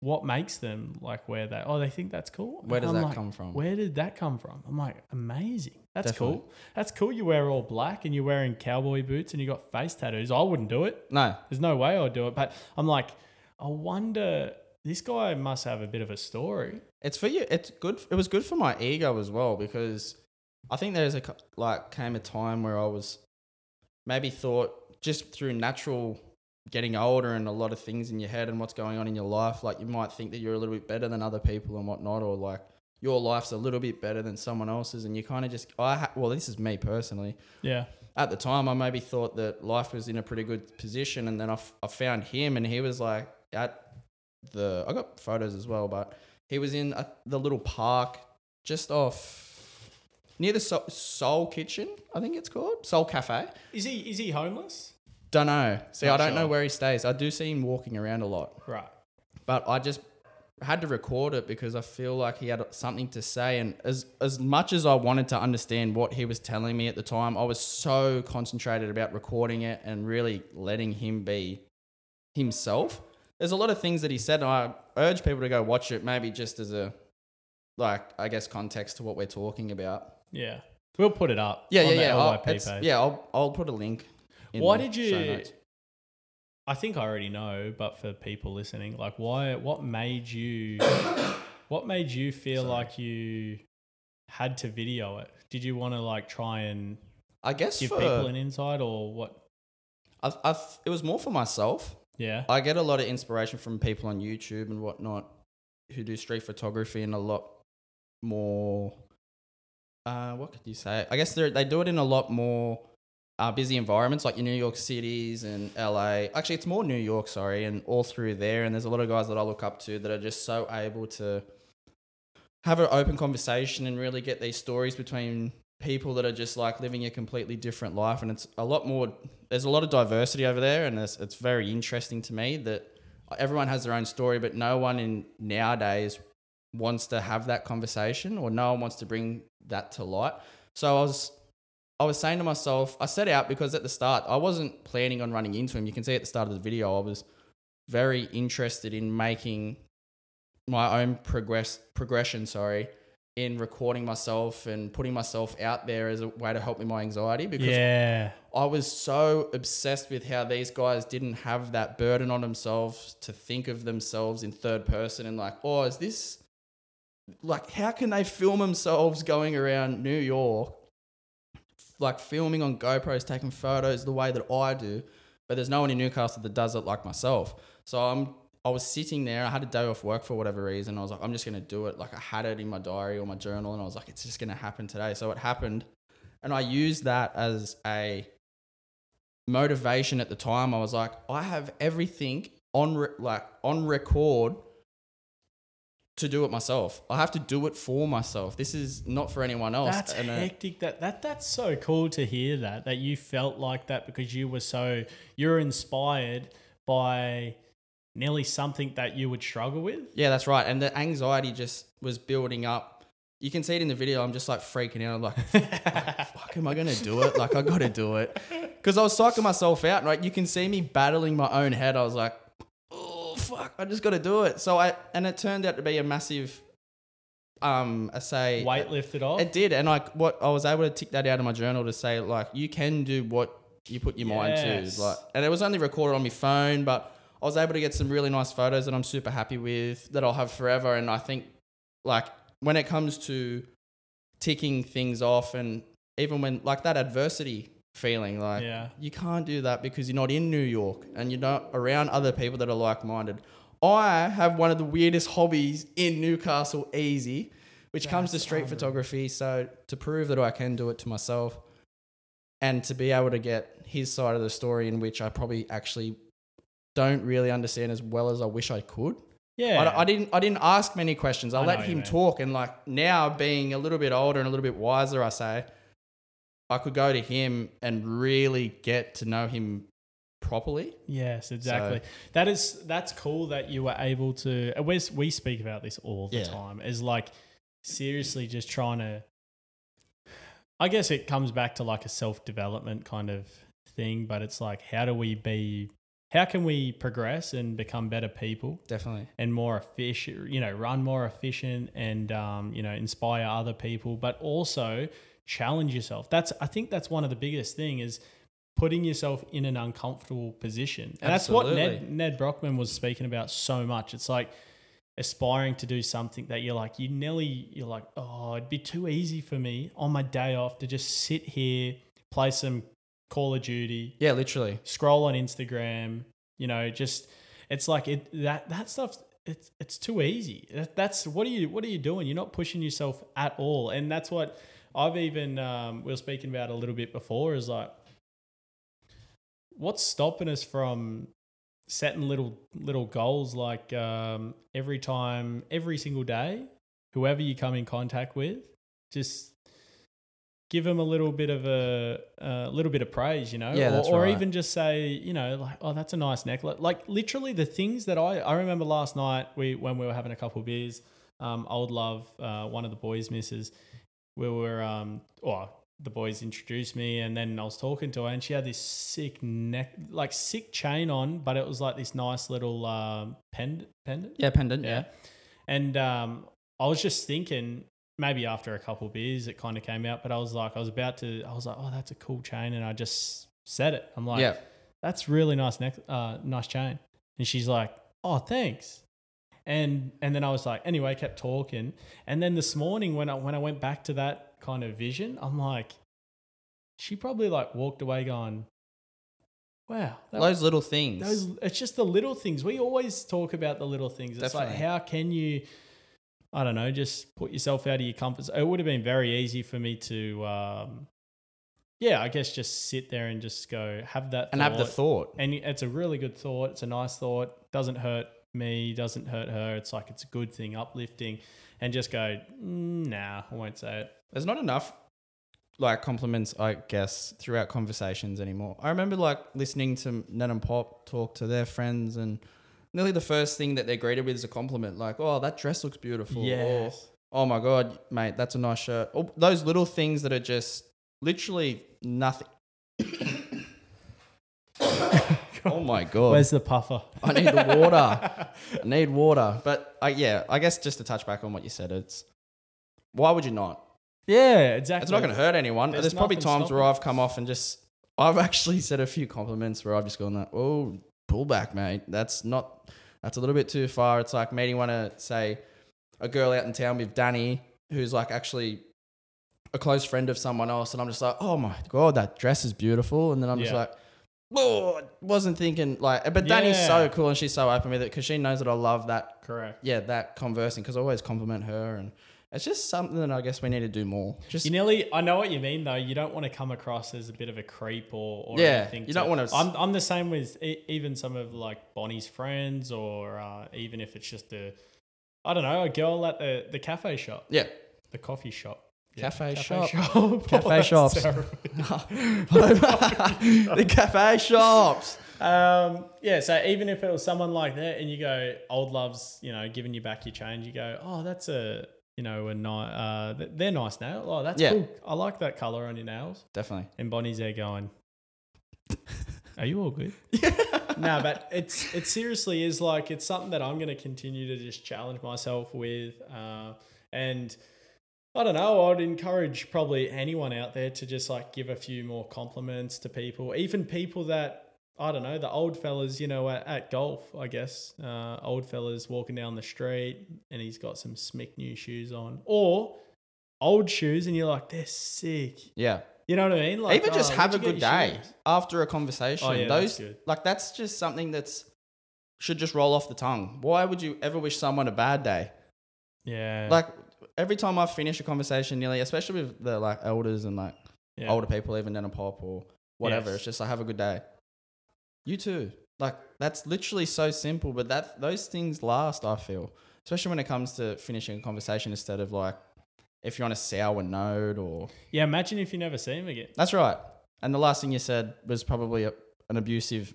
what makes them like wear that? Oh, they think that's cool. Where does I'm that like, come from? Where did that come from? I'm like, amazing. That's Definitely. cool. That's cool. You wear all black and you're wearing cowboy boots and you got face tattoos. I wouldn't do it. No. There's no way I'd do it. But I'm like, I wonder. This guy must have a bit of a story. It's for you. It's good. It was good for my ego as well because I think there's a like came a time where I was maybe thought just through natural getting older and a lot of things in your head and what's going on in your life, like you might think that you're a little bit better than other people and whatnot, or like your life's a little bit better than someone else's, and you kind of just I ha- well, this is me personally. Yeah. At the time, I maybe thought that life was in a pretty good position, and then I, f- I found him, and he was like at the I got photos as well, but he was in a, the little park just off near the Soul, Soul Kitchen, I think it's called Soul Cafe. Is he is he homeless? Don't know. See, Not I don't know where he stays. I do see him walking around a lot, Right. but I just had to record it because I feel like he had something to say. And as as much as I wanted to understand what he was telling me at the time, I was so concentrated about recording it and really letting him be himself. There's a lot of things that he said, and I urge people to go watch it, maybe just as a like I guess context to what we're talking about. Yeah. We'll put it up. Yeah, on yeah, yeah. I'll, it's- page. yeah, I'll I'll put a link. In Why the did show you? notes. I think I already know, but for people listening, like, why? What made you? what made you feel Sorry. like you had to video it? Did you want to like try and I guess give for, people an insight, or what? I've, I've, it was more for myself. Yeah. I get a lot of inspiration from people on YouTube and whatnot who do street photography and a lot more. Uh, what could you say? I guess they they do it in a lot more uh, busy environments like your New York cities and LA. Actually, it's more New York, sorry, and all through there. And there's a lot of guys that I look up to that are just so able to have an open conversation and really get these stories between people that are just like living a completely different life and it's a lot more there's a lot of diversity over there and it's, it's very interesting to me that everyone has their own story but no one in nowadays wants to have that conversation or no one wants to bring that to light. So i was i was saying to myself i set out because at the start i wasn't planning on running into him. You can see at the start of the video i was very interested in making my own progress progression sorry in recording myself and putting myself out there as a way to help with my anxiety because Yeah. I was so obsessed with how these guys didn't have that burden on themselves to think of themselves in third person and like, oh, is this like how can they film themselves going around New York, like filming on GoPros, taking photos the way that I do, but there's no one in Newcastle that does it like myself. So I'm I was sitting there, I had a day off work for whatever reason. I was like, I'm just gonna do it. Like I had it in my diary or my journal, and I was like, it's just gonna happen today. So it happened, and I used that as a motivation at the time. I was like, I have everything on re- like on record to do it myself. I have to do it for myself. This is not for anyone else. That's And, uh, hectic. That that that's so cool to hear that that you felt like that because you were so you're inspired by nearly something that you would struggle with. Yeah, that's right. And the anxiety just was building up. You can see it in the video. I'm just like freaking out. I'm like, fuck, am I going to do it? Like, I got to do it. Because I was psyching myself out, right? You can see me battling my own head. I was like, oh, fuck, I just got to do it. So I, and it turned out to be a massive, um, I say, Weight lifted off. It did, and like what I was able to tick that out of my journal to say like you can do what you put your mind to. Like, and it was only recorded on my phone, but I was able to get some really nice photos that I'm super happy with that I'll have forever. And I think like when it comes to ticking things off, and even when like that adversity feeling, like Yeah. you can't do that because you're not in New York and you're not around other people that are like minded. I have one of the weirdest hobbies in Newcastle, easy, which comes to street unreal. photography. So to prove that I can do it to myself, and to be able to get his side of the story, in which I probably actually don't really understand as well as I wish I could. Yeah. I, I didn't. I didn't ask many questions. I, I let what you him talk, and like now, being a little bit older and a little bit wiser, I say, I could go to him and really get to know him properly. Yes, exactly. that is that's cool that you were able to. We we speak about this all the Yeah. time. Is like seriously just trying to. I guess it comes back to like a self development kind of thing, but it's like how do we be? How can we progress and become better people Definitely. and more efficient? You know, run more efficient and um, you know inspire other people, but also challenge yourself. That's I think that's one of the biggest thing is putting yourself in an uncomfortable position. And that's what Nedd Nedd Brockmann was speaking about so much. It's like aspiring to do something that you're like you nearly you're like, "Oh, it'd be too easy for me on my day off to just sit here, play some Call of Duty, Yeah, literally. scroll on Instagram, you know, just it's like it that that stuff it's it's too easy. That, that's what are you what are you doing? You're not pushing yourself at all. And that's what I've even um, we were speaking about a little bit before is like what's stopping us from setting little little goals like um, every time every single day whoever you come in contact with just give them a little bit of a a little bit of praise you know Yeah, or, or right. even just say you know like oh that's a nice necklace like literally the things that i i remember last night we when we were having a couple of beers um old love uh, one of the boys misses we were um or the boys introduced me and then I was talking to her and she had this sick neck like sick chain on but it was like this nice little um pendant pendant Yeah, pendant. yeah. Yeah. And um, I was just thinking, maybe after a couple of beers, it kind of came out. But I was like, I was about to, I was like, oh, that's a cool chain, and I just said it. I'm like, Yeah. that's really nice neck, uh, nice chain. And she's like, oh, thanks. And and then I was like, anyway, kept talking. And then this morning when I when I went back to that kind of vision, I'm like, she probably like walked away going, wow, that Those little things. those it's just the little things we always talk about the little things it's like how can you i don't know just put yourself out of your comfort zone it would have been very easy for me to um yeah i guess just sit there and just go have that and have the thought. and it's a really good thought it's a nice thought doesn't hurt me doesn't hurt her it's like it's a good thing uplifting and just go mm, nah i won't say it There's not enough like compliments, I guess, throughout conversations anymore. I remember like listening to Ned and Pop talk to their friends, and nearly the first thing that they're greeted with is a compliment, like, "Oh, that dress looks beautiful." Or, "Oh my god, mate, that's a nice shirt." Or those little things that are just literally nothing. oh my god! where's the puffer I need the water. I need water. But uh, yeah, I guess just to touch back on what you said, it's why would you not? yeah exactly It's not going to hurt anyone. There's There's, probably times where I've come off and just I've actually said a few compliments where I've just gone like, "Oh, pull back, mate. That's not. That's a little bit too far." It's like meeting one to say a girl out in town with Danny, who's like actually a close friend of someone else, and I'm just like, "Oh my god, that dress is beautiful," and then I'm just like. Oh, wasn't thinking like, but Danny's so cool and she's so open with it because she knows that I love that correct yeah, that conversing because I always compliment her, and it's just something that I guess we need to do more. Just You nearly, I know what you mean though. You don't want to come across as a bit of a creep or, or Yeah, anything. you don't wanna s- I'm, I'm the same with e- even some of like Bonnie's friends, or uh, even if it's just a, I don't know, a girl at the the cafe shop, yeah, the coffee shop, Cafe shop. shop. Cafe that's shops. the cafe shops. Um, yeah, so even if it was someone like that, and you go, old loves, you know, giving you back your change, you go, oh, that's a, you know, and uh, th- they're nice nails. Oh, that's Yeah. cool. I like that color on your nails. Definitely. And Bonnie's there going, "Are you all good?" no, but it's it seriously is like it's something that I'm going to continue to just challenge myself with, uh, and I don't know. I'd encourage probably anyone out there to just like give a few more compliments to people, even people that. I don't know the old fellas, you know, at, at golf. I guess uh, old fellas walking down the street and he's got some smick new shoes on, or old shoes, and you're like, they're sick. Yeah. You know what I mean? Like, Even just oh, have a good day shoes? after a conversation. Oh, yeah, Those that's like that's just something that's should just roll off the tongue. Why would you ever wish someone a bad day? Yeah. Like every time I finish a conversation, nearly, especially with the like elders and like Yeah. older people, even down a pop or whatever, Yes. it's just like have a good day. You too. Like that's literally so simple, but that those things last. I feel, especially when it comes to finishing a conversation instead of like if you're on a sour note or Yeah, imagine if you never see him again. that's right. And the last thing you said was probably a, an abusive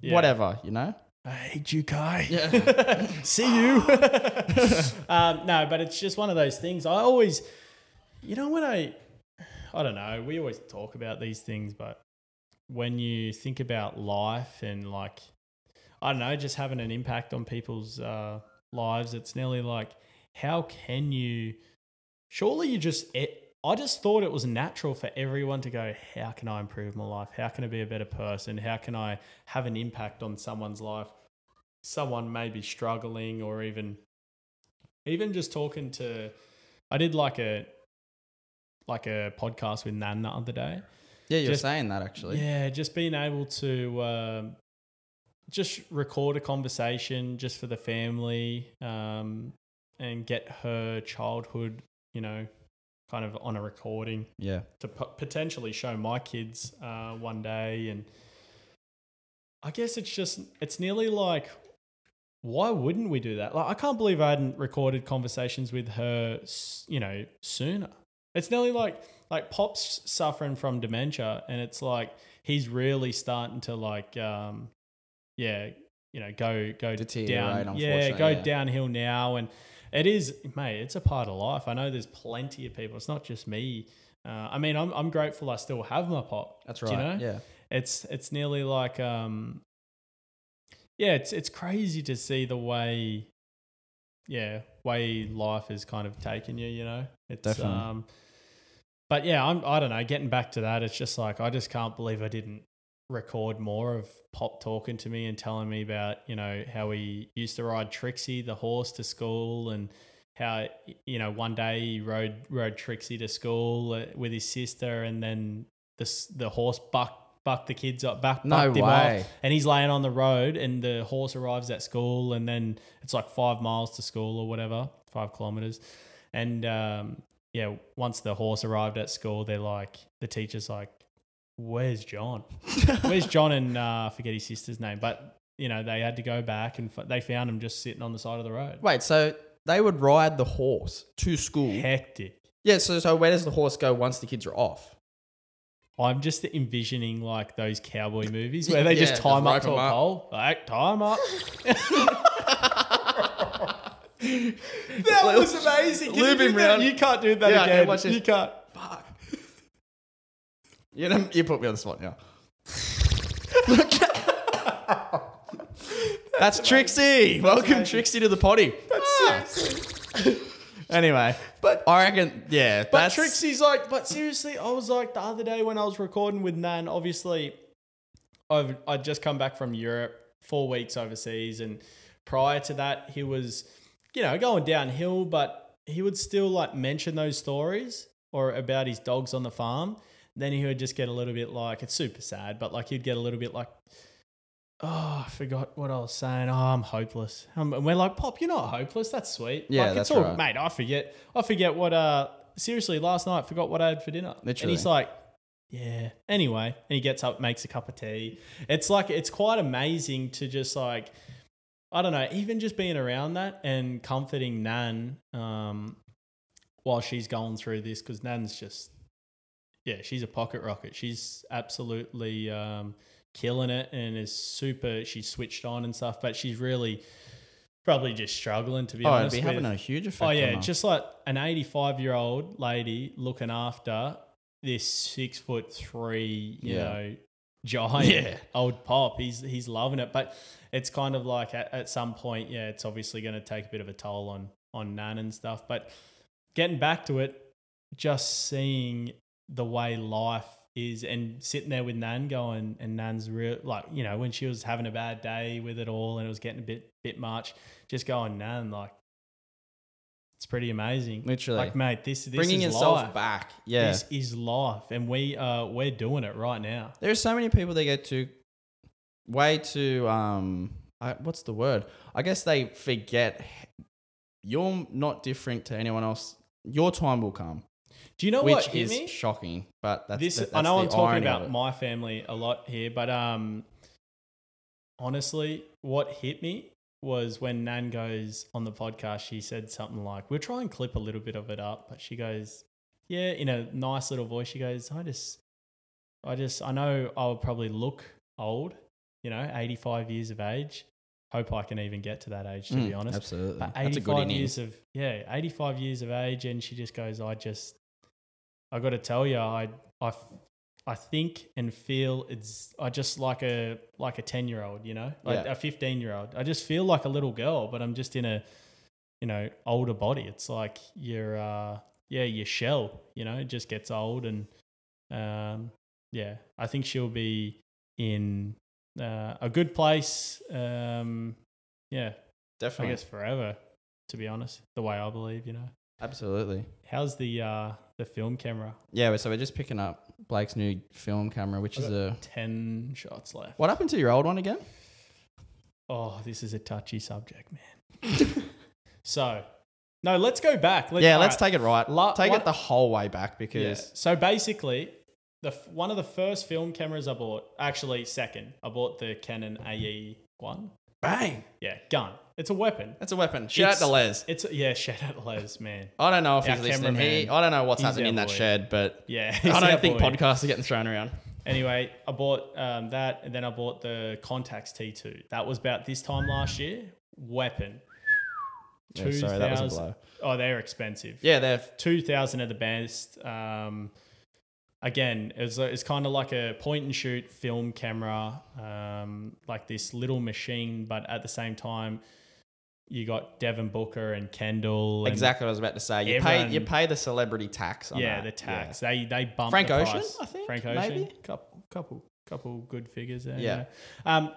Yeah. whatever, you know. I hate you, Ky. Yeah. See you. um, no, but it's just one of those things. I always, you know, when I, I don't know, we always talk about these things, but when you think about life and like, I don't know, just having an impact on people's uh, lives, it's nearly like, how can you, surely you just, it, I just thought it was natural for everyone to go, how can I improve my life? How can I be a better person? How can I have an impact on someone's life? Someone may be struggling or even even just talking to I did like a like a podcast with Nan the other day. Yeah, you're Just- saying that actually. Yeah, just being able to um, just record a conversation just for the family um, and get her childhood, you know, kind of on a recording Yeah. to p- potentially show my kids uh, one day. And I guess it's just, it's nearly like, why wouldn't we do that? Like, I can't believe I hadn't recorded conversations with her, you know, sooner. It's nearly like, like Pop's suffering from dementia, and it's like he's really starting to like, um, yeah, you know, go go down, yeah, go yeah. downhill now, and it is, mate, it's a part of life. I know there's plenty of people. It's not just me. Uh, I mean, I'm I'm grateful I still have my pop. That's right. you know? Yeah. It's it's nearly like um, yeah, it's it's crazy to see the way, yeah, way life has kind of taken you. You know, it's Definitely. um, but yeah, I'm I don't know. Getting back to that, it's just like I just can't believe I didn't record more of Pop talking to me and telling me about you know how he used to ride Trixie the horse to school and how you know one day he rode rode Trixie to school uh, with his sister and then the the horse bucked bucked the kids up back No bucked him way. off and he's laying on the road and the horse arrives at school and then it's like five miles to school or whatever five kilometers and um, yeah once the horse arrived at school they're like the teacher's like where's John where's John and uh, I forget his sister's name but you know they had to go back and f- they found him just sitting on the side of the road Wait, so they would ride the horse to school. hectic Yeah, so so where does the horse go once the kids are off? I'm just envisioning like those cowboy movies where they just Yeah, tie 'em just up to a up. pole. Like, tie 'em up. that was amazing. Can you do that? round. You can't do that Yeah, again. watch this. You can't. Fuck. You know, you put me on the spot now. That's Trixie. Welcome amazing. Trixie to the potty. That's Ah. Anyway, But- I reckon, yeah, But that's Trixie's like, but seriously, I was like the other day when I was recording with Nan, obviously, I've I'd just come back from Europe, four weeks overseas, and prior to that, he was, you know, going downhill, but he would still like mention those stories or about his dogs on the farm. Then he would just get a little bit like, it's super sad, but like he'd get a little bit like, oh, I forgot what I was saying. Oh, I'm hopeless. Um, and we're like, Pop, you're not hopeless. That's sweet. Yeah, like, that's it's all, right. mate. I forget. I forget what. Uh, seriously, last night I forgot what I had for dinner. Literally. And he's like, yeah. Anyway, and he gets up, makes a cup of tea. It's like it's quite amazing to just like, I don't know, even just being around that and comforting Nan um, while she's going through this because Nan's just, yeah, she's a pocket rocket. She's absolutely um, killing it and is super. She's switched on and stuff, but she's really probably just struggling to be honest. oh, it'd be having with- a huge effect. Oh yeah, just like an 85 year old lady looking after this six foot three, you Yeah. know, giant Yeah. old pop. He's he's loving it, but it's kind of like at, at some point, yeah, it's obviously going to take a bit of a toll on on Nan and stuff. But getting back to it, just seeing the way life is and sitting there with Nan going and Nan's real like you know when she was having a bad day with it all and it was getting a bit bit much just going Nan like it's pretty amazing literally like mate this this bringing is yourself life. back. Yeah, this is life and we uh we're doing it right now There are so many people that get to way too um I, what's the word? I guess they forget you're not different to anyone else your time will come, Do you know what which hit is me? shocking. But that's, this that- I know I'm talking about my family a lot here, but um, honestly, what hit me was when Nan goes on the podcast. She said something like, "We'll try and clip a little bit of it up," but she goes, "Yeah," in a nice little voice. She goes, "I just, I just, I know I would probably look old, you know, 85 years of age. Hope I can even get to that age, to be Mm, honest." absolutely. But good 85 years of yeah, 85 years of age, and she just goes, I just, I got to tell you, I, I, I think and feel it's, I just like a like a 10 year old, you know, like Yeah. a 15 year old. I just feel like a little girl, but I'm just in a, you know, older body. It's like your, uh, yeah, your shell, you know, it just gets old, and um, yeah, I think she'll be in uh, a good place. Um, yeah, definitely. I guess forever, to be honest. The way I believe, you know. Absolutely. How's the uh the film camera? Yeah, so we're just picking up Blake's new film camera, which is a. Ten shots left. What happened to your old one again? Oh, this is a touchy subject, man. so, no, let's go back. Let's, yeah, let's right. take it right. La- take one- it the whole way back Yeah. because So basically, the one of the first film cameras I bought, actually second, I bought the Canon AE one. bang, Yeah, gun. It's a weapon. It's a weapon. Shout out to Les. It's yeah, shout out to Les, man. I don't know if Our he's listening. He, cameraman. I don't know what's He's happening our in that boy. shed, but Yeah, I he's our don't think boy. podcasts are getting thrown around. Anyway, I bought um, that, and then I bought the Contax T2. That was about this time last year. Weapon. Yeah, sorry, that was a 2000 blow. Oh, they're expensive. Yeah, they're two thousand at the best. Um, again, it's it's kind of like a point and shoot film camera, um, like this little machine, but at the same time, you got Devin Booker and Kendall. And, exactly what I was about to say. You pay you pay the celebrity tax on Yeah, that. the tax. They they bump Frank the Ocean, price. I think, Frank Ocean, maybe? couple couple couple good figures there. Yeah. Yeah. Um,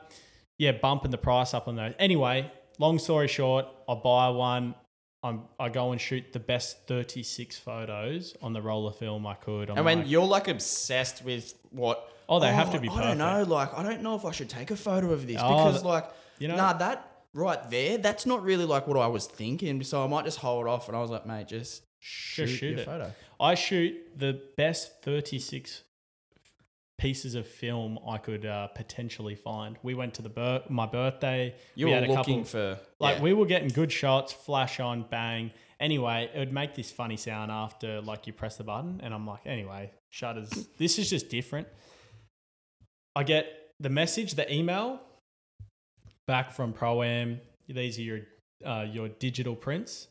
yeah, bumping the price up on those. Anyway, long story short, I buy one. I'm, I go and shoot the best 36 photos on the roller film I could. I'm And when like, you're like obsessed with what Oh, they have to be I don't know, like I don't know if I should take a photo of this Oh, because like you know- nah that right there, that's not really like what I was thinking. So I might just hold off and I was like, mate, just shoot, shoot your it. photo. I shoot the best 36 pieces of film I could uh, potentially find. We went to the bir- my birthday. You we were had a looking couple, for like yeah. we were getting good shots, flash on, bang. Anyway, it would make this funny sound after like you press the button, and I'm like, anyway, shutters. this is just different. I get the message, the email back from Proam. These are your uh, your digital prints.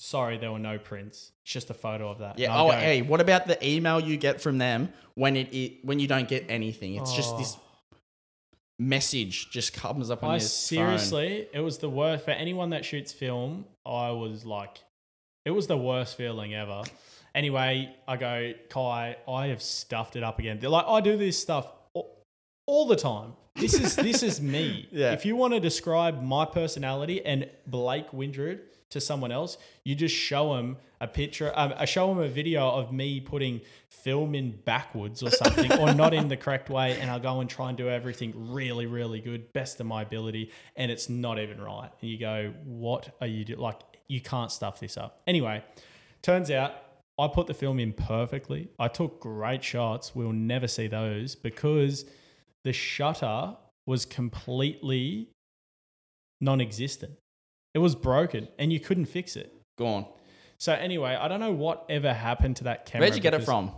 Sorry, there were no prints. It's just a photo of that. Yeah. Oh, go, hey, what about the email you get from them when it, it when you don't get anything? It's just this Oh. message just comes up on I your phone. seriously, it was the worst for anyone that shoots film. I was like, it was the worst feeling ever. Anyway, I go, Ky, I have stuffed it up again. They're like, I do this stuff all, all the time. This is this is me. Yeah. If you want to describe my personality and Blake Windred to someone else, you just show them a picture. Um, I show them a video of me putting film in backwards or something, or not in the correct way, and I'll go and try and do everything really, really good, best of my ability, and it's not even right. And you go, "What are you do? Like, you can't stuff this up." Anyway, turns out I put the film in perfectly. I took great shots. We'll never see those because the shutter was completely non-existent. It was broken, and you couldn't fix it. Gone. So anyway, I don't know what ever happened to that camera. Where'd you get it from?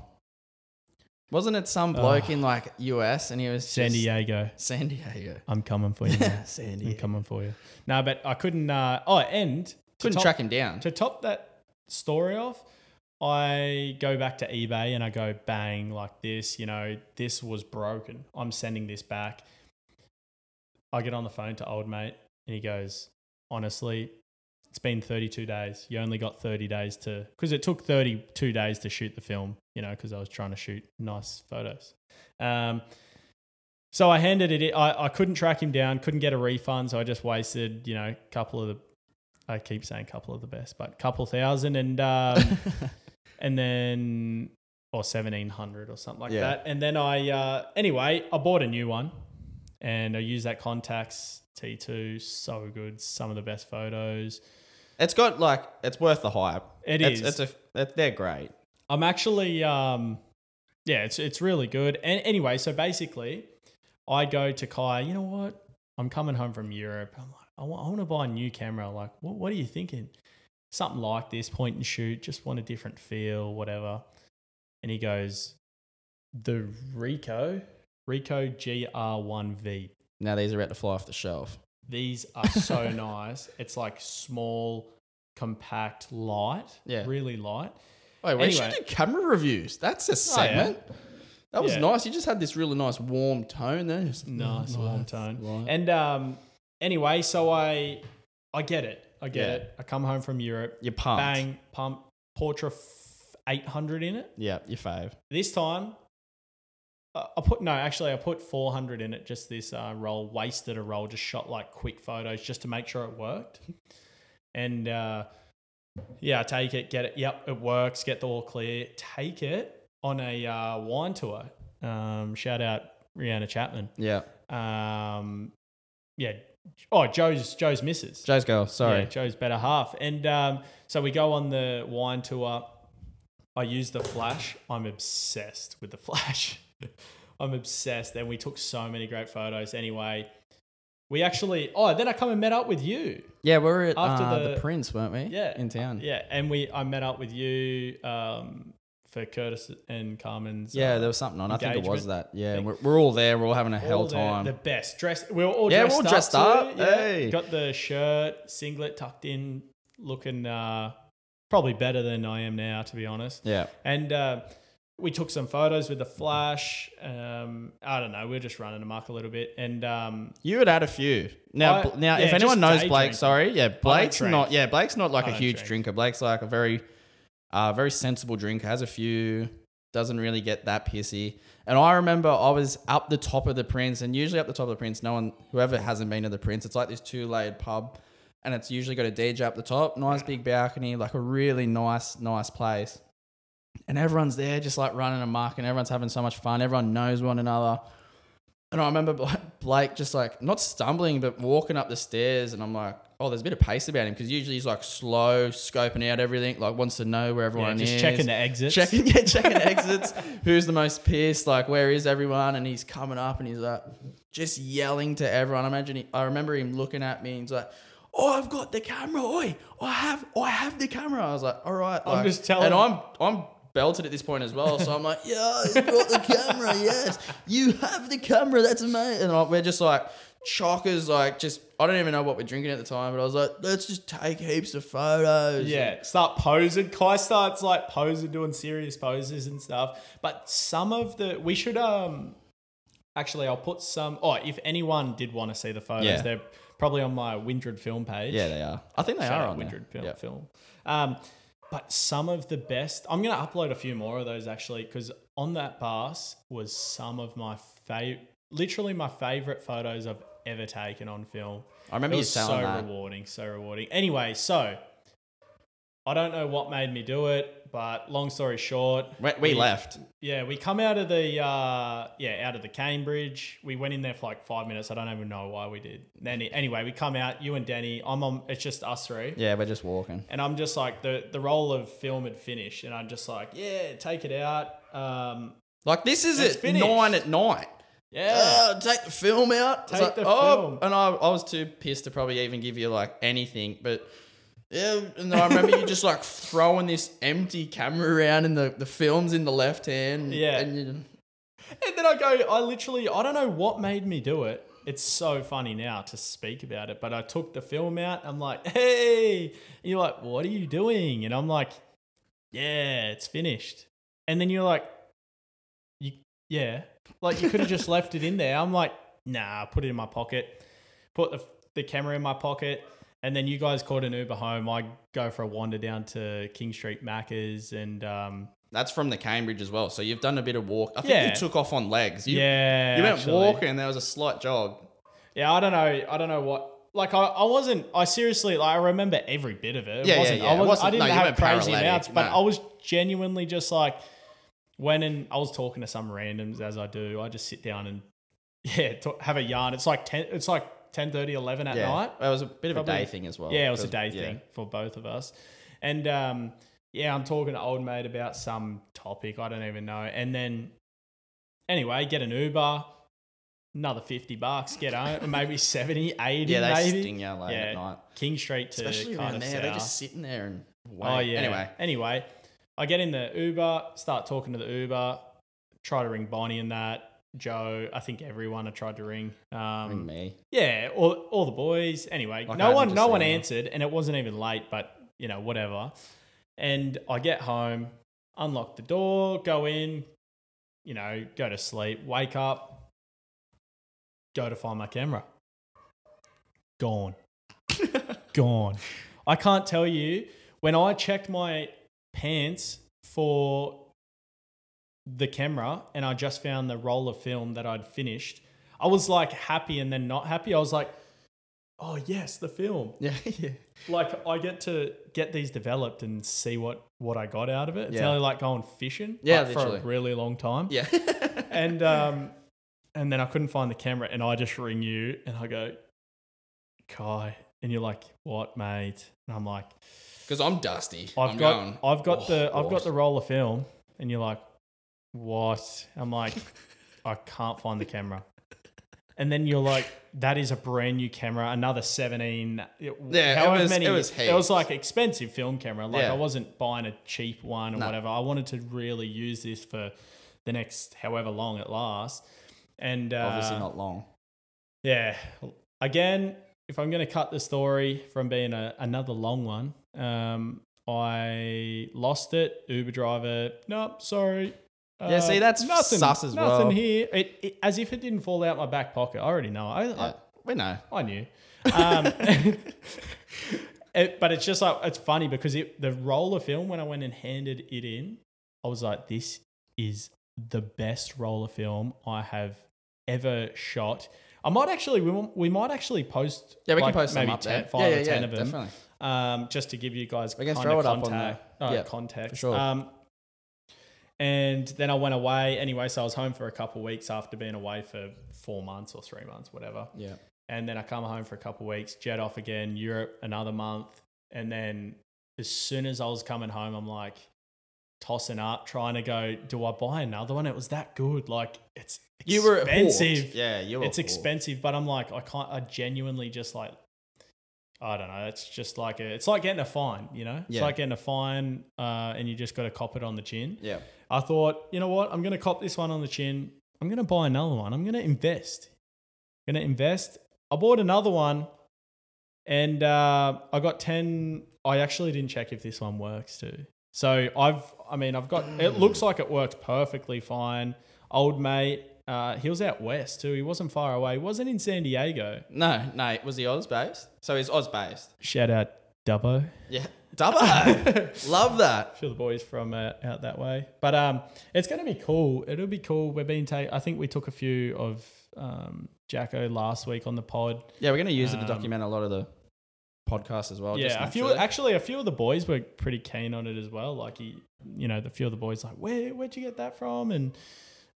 Wasn't it some bloke in like US and he was San Diego. San Diego. I'm coming for you. San I'm Diego. coming for you. No, but I couldn't. Uh, oh, and to Couldn't top, track him down. to top that story off. I go back to eBay and I go bang like this. You know, this was broken. I'm sending this back. I get on the phone to old mate and he goes, honestly, it's been 32 days. You only got 30 days to, because it took 32 days to shoot the film, you know, because I was trying to shoot nice photos. Um, so I handed it, I, I couldn't track him down, couldn't get a refund. So I just wasted, you know, a couple of the, I keep saying couple of the best, but couple thousand and, um, and then, or 1700 or something like Yeah. that. And then I, uh, anyway, I bought a new one and I used that Contax T2. So good. Some of the best photos. It's got like it's worth the hype. It it's, is. It's a it, they're great. I'm actually, um, yeah, it's it's really good. And anyway, so basically, I go to Ky. You know what? I'm coming home from Europe. I'm like, I want, I want to buy a new camera. Like, what, what are you thinking? Something like this, point and shoot. Just want a different feel, whatever. And he goes, the Ricoh, Ricoh GR1V. Now these are about to fly off the shelf. These are so nice. It's like small, compact, light. Yeah. Really light. Wait, we should Anyway. Oh, do camera reviews. That's a yeah. segment. That was Yeah. nice. You just had this really nice warm tone there. Just nice warm nice, tone. light. And um, anyway, so I I get it. I get Yeah. it. I come home from Europe, You're pumped. bang, pump Portra f- 800 in it. Yeah, your fave. This time, uh, I put no, actually, I put 400 in it. Just this uh, roll, wasted a roll, just shot like quick photos just to make sure it worked. And uh, yeah, I take it, get it. Yep, it works. Get the all clear. Take it on a uh, wine tour. Um, shout out Rihanna Chapman. Yeah. Um, yeah. Oh, Joe's Joe's missus. Joe's girl. Sorry. Yeah, Joe's better half. And um, so we go on the wine tour. I use the flash. I'm obsessed with the flash. I'm obsessed. And we took so many great photos. Anyway, we actually. Oh, then I come and met up with you. Yeah, we were at After uh, the, the- Prince, weren't we? Yeah, In town. Yeah, and we I met up with you um, for Curtis and Carmen's. Yeah, uh, there was something on. I think it was that. Yeah, we're, we're all there. We're all having a hell all the, time. The best dressed. We were all Yeah, we're dressed all up dressed too, up. yeah. Hey. Got the shirt, singlet tucked in, looking uh, probably better than I am now, to be honest. yeah. And uh, we took some photos with the flash. Um, I don't know. We are just running amok a little bit, and um, You had had a few. Now, I- now, yeah, if anyone knows Blake, drinking. sorry, yeah, Blake's not. Yeah, Blake's not like a huge drink. drinker. Blake's like a very, uh, very sensible drink, Has a few. Doesn't really get that pissy. And I remember I was up the top of the Prince, and usually up the top of the Prince, no one, whoever hasn't been to the Prince, it's like this two layered pub, and it's usually got a DJ up the top, nice big balcony, like a really nice, nice place. And everyone's there just like running amok, and everyone's having so much fun. Everyone knows one another. And I remember Bla- Blake just like not stumbling, but walking up the stairs, and I'm like, oh, there's a bit of pace about him because usually he's like slow, scoping out everything, like wants to know where yeah, everyone just is, checking the exits. checking, yeah, checking exits. Who's the most pissed? Like, where is everyone? And he's coming up and he's like, just yelling to everyone. I imagine. He, I remember him looking at me. and He's like. Oh, I've got the camera. Oi, I have, I have the camera. I was like, all right. I'm just telling- and I'm, I'm belted at this point as well. So I'm like, yeah, I've got the camera. Yes, you have the camera. That's amazing. And we're just like chockers, like just. I don't even know what we're drinking at the time, but I was like, let's just take heaps of photos. Yeah, start posing. Ky starts like posing, doing serious poses and stuff. But some of the we should um actually I'll put some. Oh, if anyone did want to see the photos, Yeah. they're probably on my Windred film page. yeah, they are. I think they Shout are on. Windred film. Yeah. film. Um, but some of the best. I'm gonna upload a few more of those actually because on that bus was some of my favorite, literally my favorite photos I've ever taken on film. I remember It you was so that. rewarding, so rewarding. Anyway, so I don't know what made me do it, but long story short, We, we left. yeah, we come out of the uh, yeah out of the Cambridge. We went in there for like five minutes. I don't even know why we did. Then anyway, we come out. You and Denny. I'm on. It's just us three. Yeah, we're just walking. And I'm just like the the roll of film had finished, and I'm just like, yeah, take it out. Um, Like this is at finished. nine at night. Yeah, Uh, take the film out. Take like, the oh, film. and I, I was too pissed to probably even give you like anything, but yeah. And I remember you just like throwing this empty camera around, and the the film's in the left hand. Yeah. and you, and then I go, I literally, I don't know what made me do it. It's so funny now to speak about it, but I took the film out. I'm like, hey, and you're like, what are you doing? And I'm like, yeah, it's finished. And then you're like, you, yeah, like you could have just left it in there. I'm like, nah, put it in my pocket, put the, the camera in my pocket. And then you guys caught an Uber home. I go for a wander down to King Street Macca's and, um, that's from the Cambridge as well. So you've done a bit of walk. I think Yeah. you took off on legs. You, yeah, you went actually. walking. There was a slight jog. Yeah, I don't know. I don't know what. Like, I, I wasn't. I seriously, like, I remember every bit of it. It Yeah, yeah, wasn't, yeah. I, wasn't, I didn't no, have crazy amounts, but no. I was genuinely just like, when and I was talking to some randoms as I do. I just sit down and yeah, talk, have a yarn. It's like ten. It's like 10, 11 at yeah. night. It was a bit of a day thing as well. Yeah, it was a day yeah. thing for both of us. And um, yeah, I'm talking to old mate about some topic. I don't even know. And then anyway, get an Uber, another 50 bucks, get home, maybe 70, 80 Yeah, they maybe. sting you late Yeah, at night. King Street to Especially around there. south. They're just sitting there and wait. Oh yeah. Anyway. Anyway, I get in the Uber, start talking to the Uber, try to ring Bonnie and that. Joe, I think everyone I tried to ring. Um, Ring me. yeah, all, all the boys. Anyway, Like no one no one answered, and it wasn't even late, but you know whatever. And I get home, unlock the door, go in, you know, go to sleep, wake up, go to find my camera. Gone, gone. I can't tell you when I checked my pants for the camera and I just found the roll of film that I'd finished. I was like happy and then not happy. I was like, oh yes, the film. Yeah, yeah. Like I get to get these developed and see what what I got out of it. It's Yeah. nearly like going fishing. Yeah, but for a really long time. Yeah. And um and then I couldn't find the camera and I just ring you and I go, Ky. And you're like, what, mate? And I'm like, Because I'm dusty. I've I'm got going, I've got the "Oh, I've got the roll of film, and you're like, what? I'm like, I can't find the camera. And then you're like, that is a brand new camera, another 17. Yeah, it was- it was it was like expensive film camera. Like Yeah. I wasn't buying a cheap one or No. whatever. I wanted to really use this for the next however long it lasts. And uh, Obviously not long. yeah. Again, if I'm going to cut the story from being a, another long one, um, I lost it. Uber driver, nope, sorry. Yeah, see, that's nothing, sus as nothing well. Nothing here. It, it, as if it didn't fall out my back pocket. I already know. I, Yeah, we know. I, I knew. Um, it, but it's just like, it's funny because it, the roll of film, when I went and handed it in, I was like, this is the best roll of film I have ever shot. I might actually, we, we might actually post. Yeah, we like, can post maybe them up 10, there. five yeah, or yeah, ten yeah, of them, Definitely. Um, just to give you guys We can kind throw of it up on contact, there. uh, Yeah, context. sure. Um, and then I went away anyway, so I was home for a couple of weeks after being away for four months or three months, whatever. Yeah. And then I come home for a couple of weeks, jet off again, Europe another month. And then as soon as I was coming home, I'm like tossing up, trying to go, do I buy another one? It was that good. Like it's You were expensive. Yeah, you were It's expensive, but I'm like, I can't, I genuinely just like, I don't know. It's just like a, it's like getting a fine, you know? It's Yeah. like getting a fine uh, and you just got to cop it on the chin. Yeah. I thought, you know what? I'm going to cop this one on the chin. I'm going to buy another one. I'm going to invest. I'm going to invest. I bought another one and uh, I got 10. I actually didn't check if this one works too. So I've, I mean, I've got, it looks like it works perfectly fine. Old mate, uh, he was out west too. He wasn't far away. He wasn't in San Diego. No, no. Was he Oz based? So he's Oz based. Shout out Dubbo. Yeah. Dubbo. Love that. sure the boys from uh, out that way. But um, it's going to be cool. It'll be cool. We've been take. I think we took a few of um, Jacko last week on the pod. Yeah, we're going to use it to Um, document a lot of the podcasts as well. just yeah, a few. Actually, a few of the boys were pretty keen on it as well. Like he, you know, the few of the boys like, where where'd you get that from? And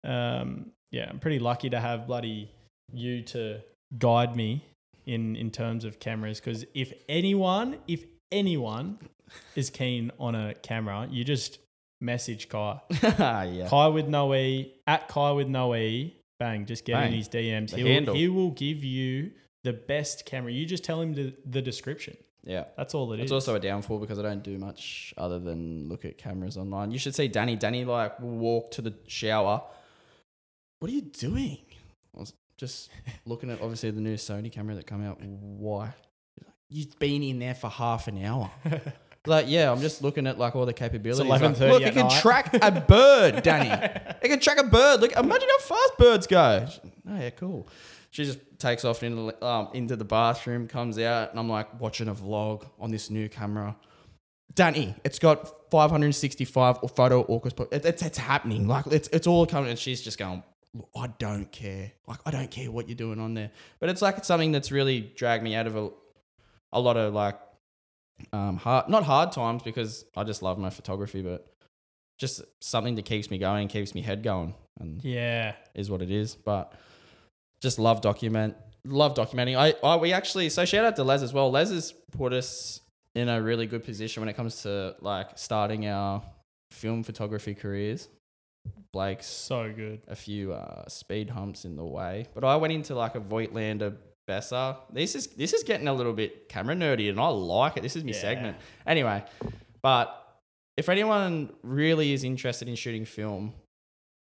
um, yeah, I'm pretty lucky to have bloody you to guide me in in terms of cameras. Because if anyone, if anyone is keen on a camera, you just message Ky. yeah. Ky with no E at Ky with no E. Bang, just get in his DMs. The He will, handle. he will give you the best camera. You just tell him the, the description. Yeah. That's all it is. It's also a downfall because I don't do much other than look at cameras online. You should see Danny. Danny like will walk to the shower. What are you doing? I was just looking at obviously the new Sony camera that come out. Why? You've been in there for half an hour. like, yeah, I'm just looking at like all the capabilities. Like, 11:30 look, it at can night. track a bird, Danny. It can track a bird. Look, imagine how fast birds go. Oh yeah, cool. She just takes off into um, into the bathroom, comes out, and I'm like watching a vlog on this new camera. Danny, it's got 565 or photo orcas. It, it's it's happening. Like it's it's all coming, and she's just going. "Look, I don't care. Like I don't care what you're doing on there. But it's like it's something that's really dragged me out of a, a lot of like um hard not hard times because I just love my photography, but just something that keeps me going, keeps me head going, and yeah. is what it is. But just love document love documenting. I, I we actually so shout out to Les as well. Les has put us in a really good position when it comes to like starting our film photography careers. Blake's So good. a few uh, speed humps in the way, but I went into like a Voigtlander Bessa. This is this is getting a little bit camera nerdy, and I like it. This is my Yeah. segment. Anyway, but if anyone really is interested in shooting film,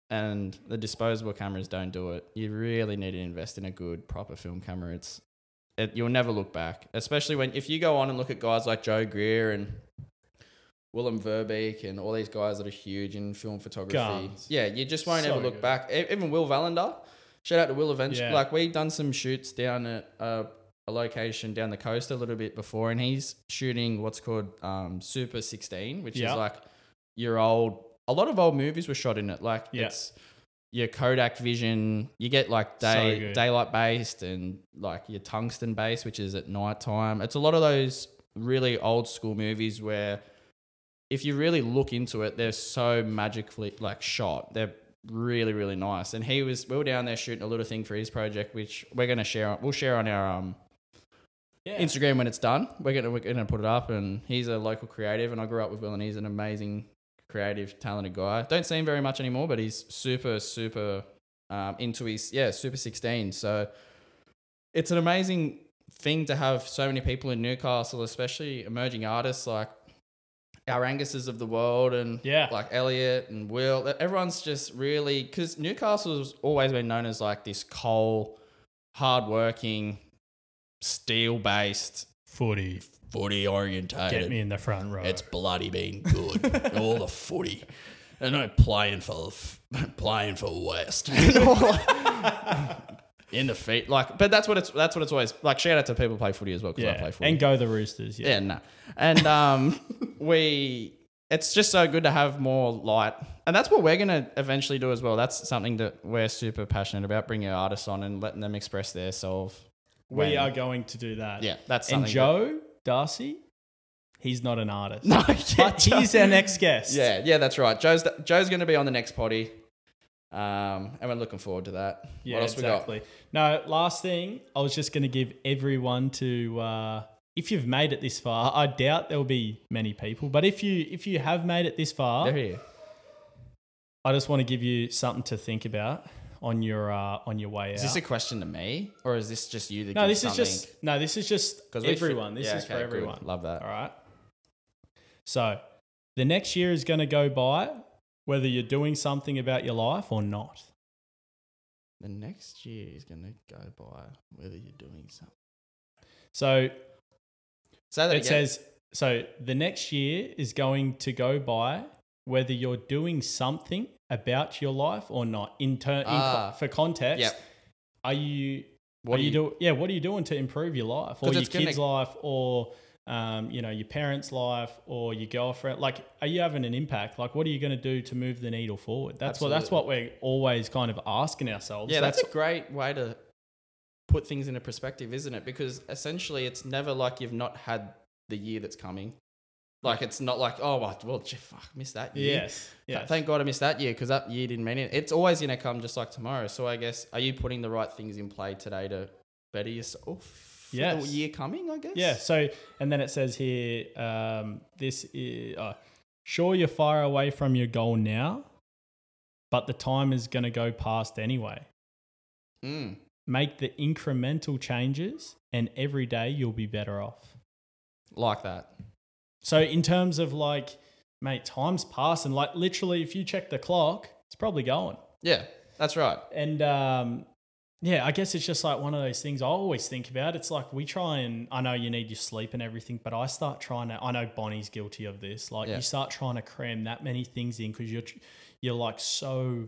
and the disposable cameras don't do it, you really need to invest in a good proper film camera. It's it, you'll never look back, especially when if you go on and look at guys like Joe Greer and Willem Verbeek and all these guys that are huge in film photography. Guns. Yeah, you just won't So ever look good. back. Even Will Valander, shout out to Will eventually. Yeah. Like we've done some shoots down at uh, a location down the coast a little bit before, and he's shooting what's called um, Super 16, which Yeah. is like your old. A lot of old movies were shot in it. Like Yeah. it's your Kodak Vision. You get like day good. daylight based and like your tungsten based, which is at night time. It's a lot of those really old school movies where if you really look into it, they're so magically like shot. They're really really nice. And he was we were down there shooting a little thing for his project, which we're gonna share. We'll share on our um Yeah. Instagram when it's done. We're gonna we're gonna put it up, and he's a local creative, and I grew up with Will, and he's an amazing, creative, talented guy. Don't see him very much anymore, but he's super super um, into his yeah Super Sixteen. So it's an amazing thing to have so many people in Newcastle, especially emerging artists like our Anguses of the world and Yeah. like Elliot and Will. Everyone's just really because Newcastle's always been known as like this coal, hardworking, steel based, Footy. footy orientated. Get me in the front row. It's bloody been good. All the footy. They're not playing for playing for West. in the feet, like, but that's what it's that's what it's always like. Shout out to people who play footy as well because I play footy. And go the Roosters. Yeah. Yeah, no. And um, we, it's just so good to have more light. And that's what we're going to eventually do as well. That's something that we're super passionate about bringing our artists on and letting them express their self. We when- are going to do that. Yeah, that's And something. Joe Darcy, he's not an artist. no, yeah, but he's our next guest. Yeah, yeah, that's right. Joe's Joe's going to be on the next potty. Um, and we're looking forward to that. Yeah, what else exactly. No, last thing, I was just going to give everyone to uh, if you've made it this far. I doubt there will be many people, but if you if you have made it this far. They're here. I just want to give you something to think about on your uh, on your way Is out. Is this a question to me, or is this just you? To no, this is just no, this is just we everyone. This Yeah, is for okay, good. everyone. Love that. All right. So, the next year is going to go by whether you're doing something about your life or not. The next year is going to go by whether you're doing something. So, that it again. says so the next year is going to go by whether you're doing something about your life or not in turn Ah. for context Yep. are you What are do you, you- do yeah what are you doing to improve your life or your it's gonna- kids life or um, you know your parents life or your girlfriend like are you having an impact like what are you going to do to move the needle forward that's what that's what we're always kind of asking ourselves Yeah, that's, a great way to put things into perspective, isn't it? Because essentially, it's never like you've not had the year that's coming. Like it's not like oh well, well fuck, missed that year. yes yes Thank God I missed that year because that year didn't mean it. It's always gonna come just like tomorrow. So I guess are you putting the right things in play today to better yourself Yes. year coming? I guess. Yeah. So, and then it says here, um, this is uh, sure you're far away from your goal now, but the time is going to go past anyway. Mm. Make the incremental changes, and every day you'll be better off. Like that. So, in terms of like, mate, time's passing. Like, literally, if you check the clock, it's probably going. Yeah, that's right. And um, yeah, I guess it's just like one of those things I always think about. It's like we try and I know you need your sleep and everything, but I start trying to. I know Bonnie's guilty of this. Like Yeah. you start trying to cram that many things in because you're you're like so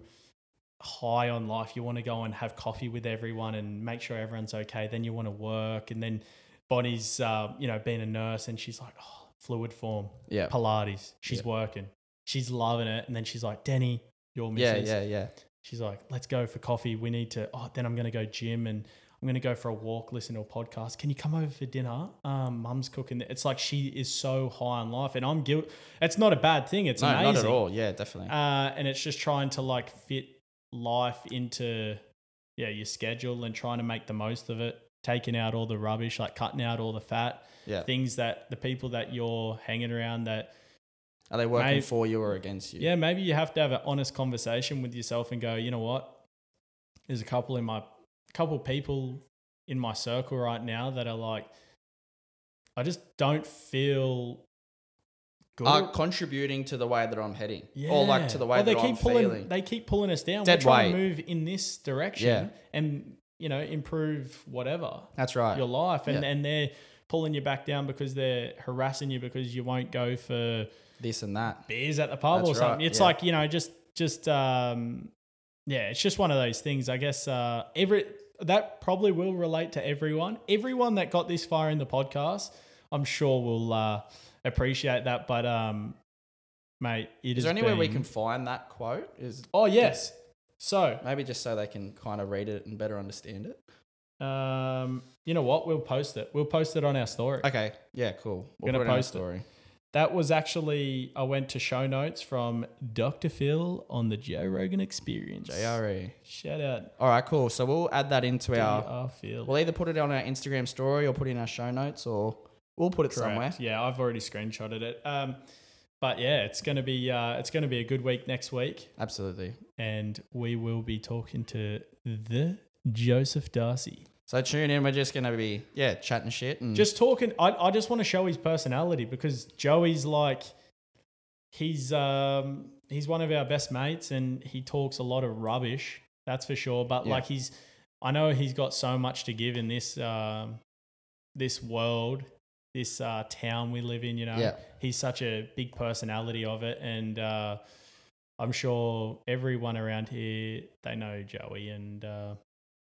high on life. You want to go and have coffee with everyone and make sure everyone's okay. Then you want to work, and then Bonnie's uh, you know being a nurse and she's like oh, fluid form, Yeah. Pilates. She's Yeah. working, she's loving it, and then she's like Denny. Your Yeah, missus, yeah, yeah. She's like, let's go for coffee. We need to, oh, then I'm going to go gym and I'm going to go for a walk, listen to a podcast. Can you come over for dinner? Um, mum's cooking. It's like she is so high on life and I'm guilt. It's not a bad thing. It's no, amazing. not at all. Yeah, definitely. Uh, and it's just trying to like fit life into, yeah your schedule and trying to make the most of it, taking out all the rubbish, like cutting out all the fat, Yeah. things that the people that you're hanging around that Are they working Mate- for you or against you? yeah maybe you have to have an honest conversation with yourself and go you know what there's a couple in my couple people in my circle right now that are like i just don't feel good Are contributing to the way that I'm heading, yeah. or like to the way Or they that keep I'm pulling feeling. they keep pulling us down Dead we're trying weight. to move in this direction Yeah. and you know improve whatever That's right. your life and Yeah. and they're pulling you back down because they're harassing you because you won't go for This and that. beers at the pub or That's something. right, It's yeah. like, you know, just just um yeah, it's just one of those things. I guess uh every that probably will relate to everyone. Everyone that got this far in the podcast, I'm sure will uh appreciate that. But um mate, it Is has there anywhere we can find that quote? Is Oh yes. So maybe just so they can kind of read it and better understand it. um you know what? We'll post it. We'll post it on our story. Okay. Yeah. Cool. We'll Gonna put it in our post it. That was actually I went to show notes from Dr. Phil on the Joe Rogan experience. JRE. Shout out All right. Cool. So we'll add that into our. Phil. We'll either put it on our Instagram story or put it in our show notes, or we'll put it somewhere. Yeah, I've already screenshotted it. Um, but yeah, it's gonna be uh, it's gonna be a good week next week, Absolutely. and we will be talking to the Joseph Darcy. So tune in. We're just gonna be yeah chatting shit and Just talking. I, I just want to show his personality because Joey's like he's um he's one of our best mates, and he talks a lot of rubbish. That's for sure. But Yeah. like he's, I know he's got so much to give in this um this world, this uh, town we live in. You know, yeah. he's such a big personality of it and uh, i'm sure everyone around here they know joey and uh,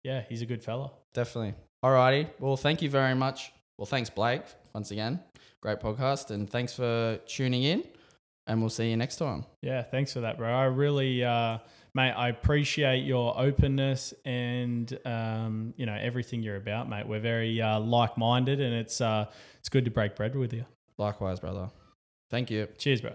yeah he's a good fella Definitely. Alrighty. Well, thank you very much. Well, thanks, Blake, once again. Great podcast. And thanks for tuning in. And we'll see you next time. yeah thanks for that bro i really uh, mate i appreciate your openness and um, you know everything you're about mate we're very uh, like-minded and it's uh, it's good to break bread with you Likewise, brother. Thank you. cheers bro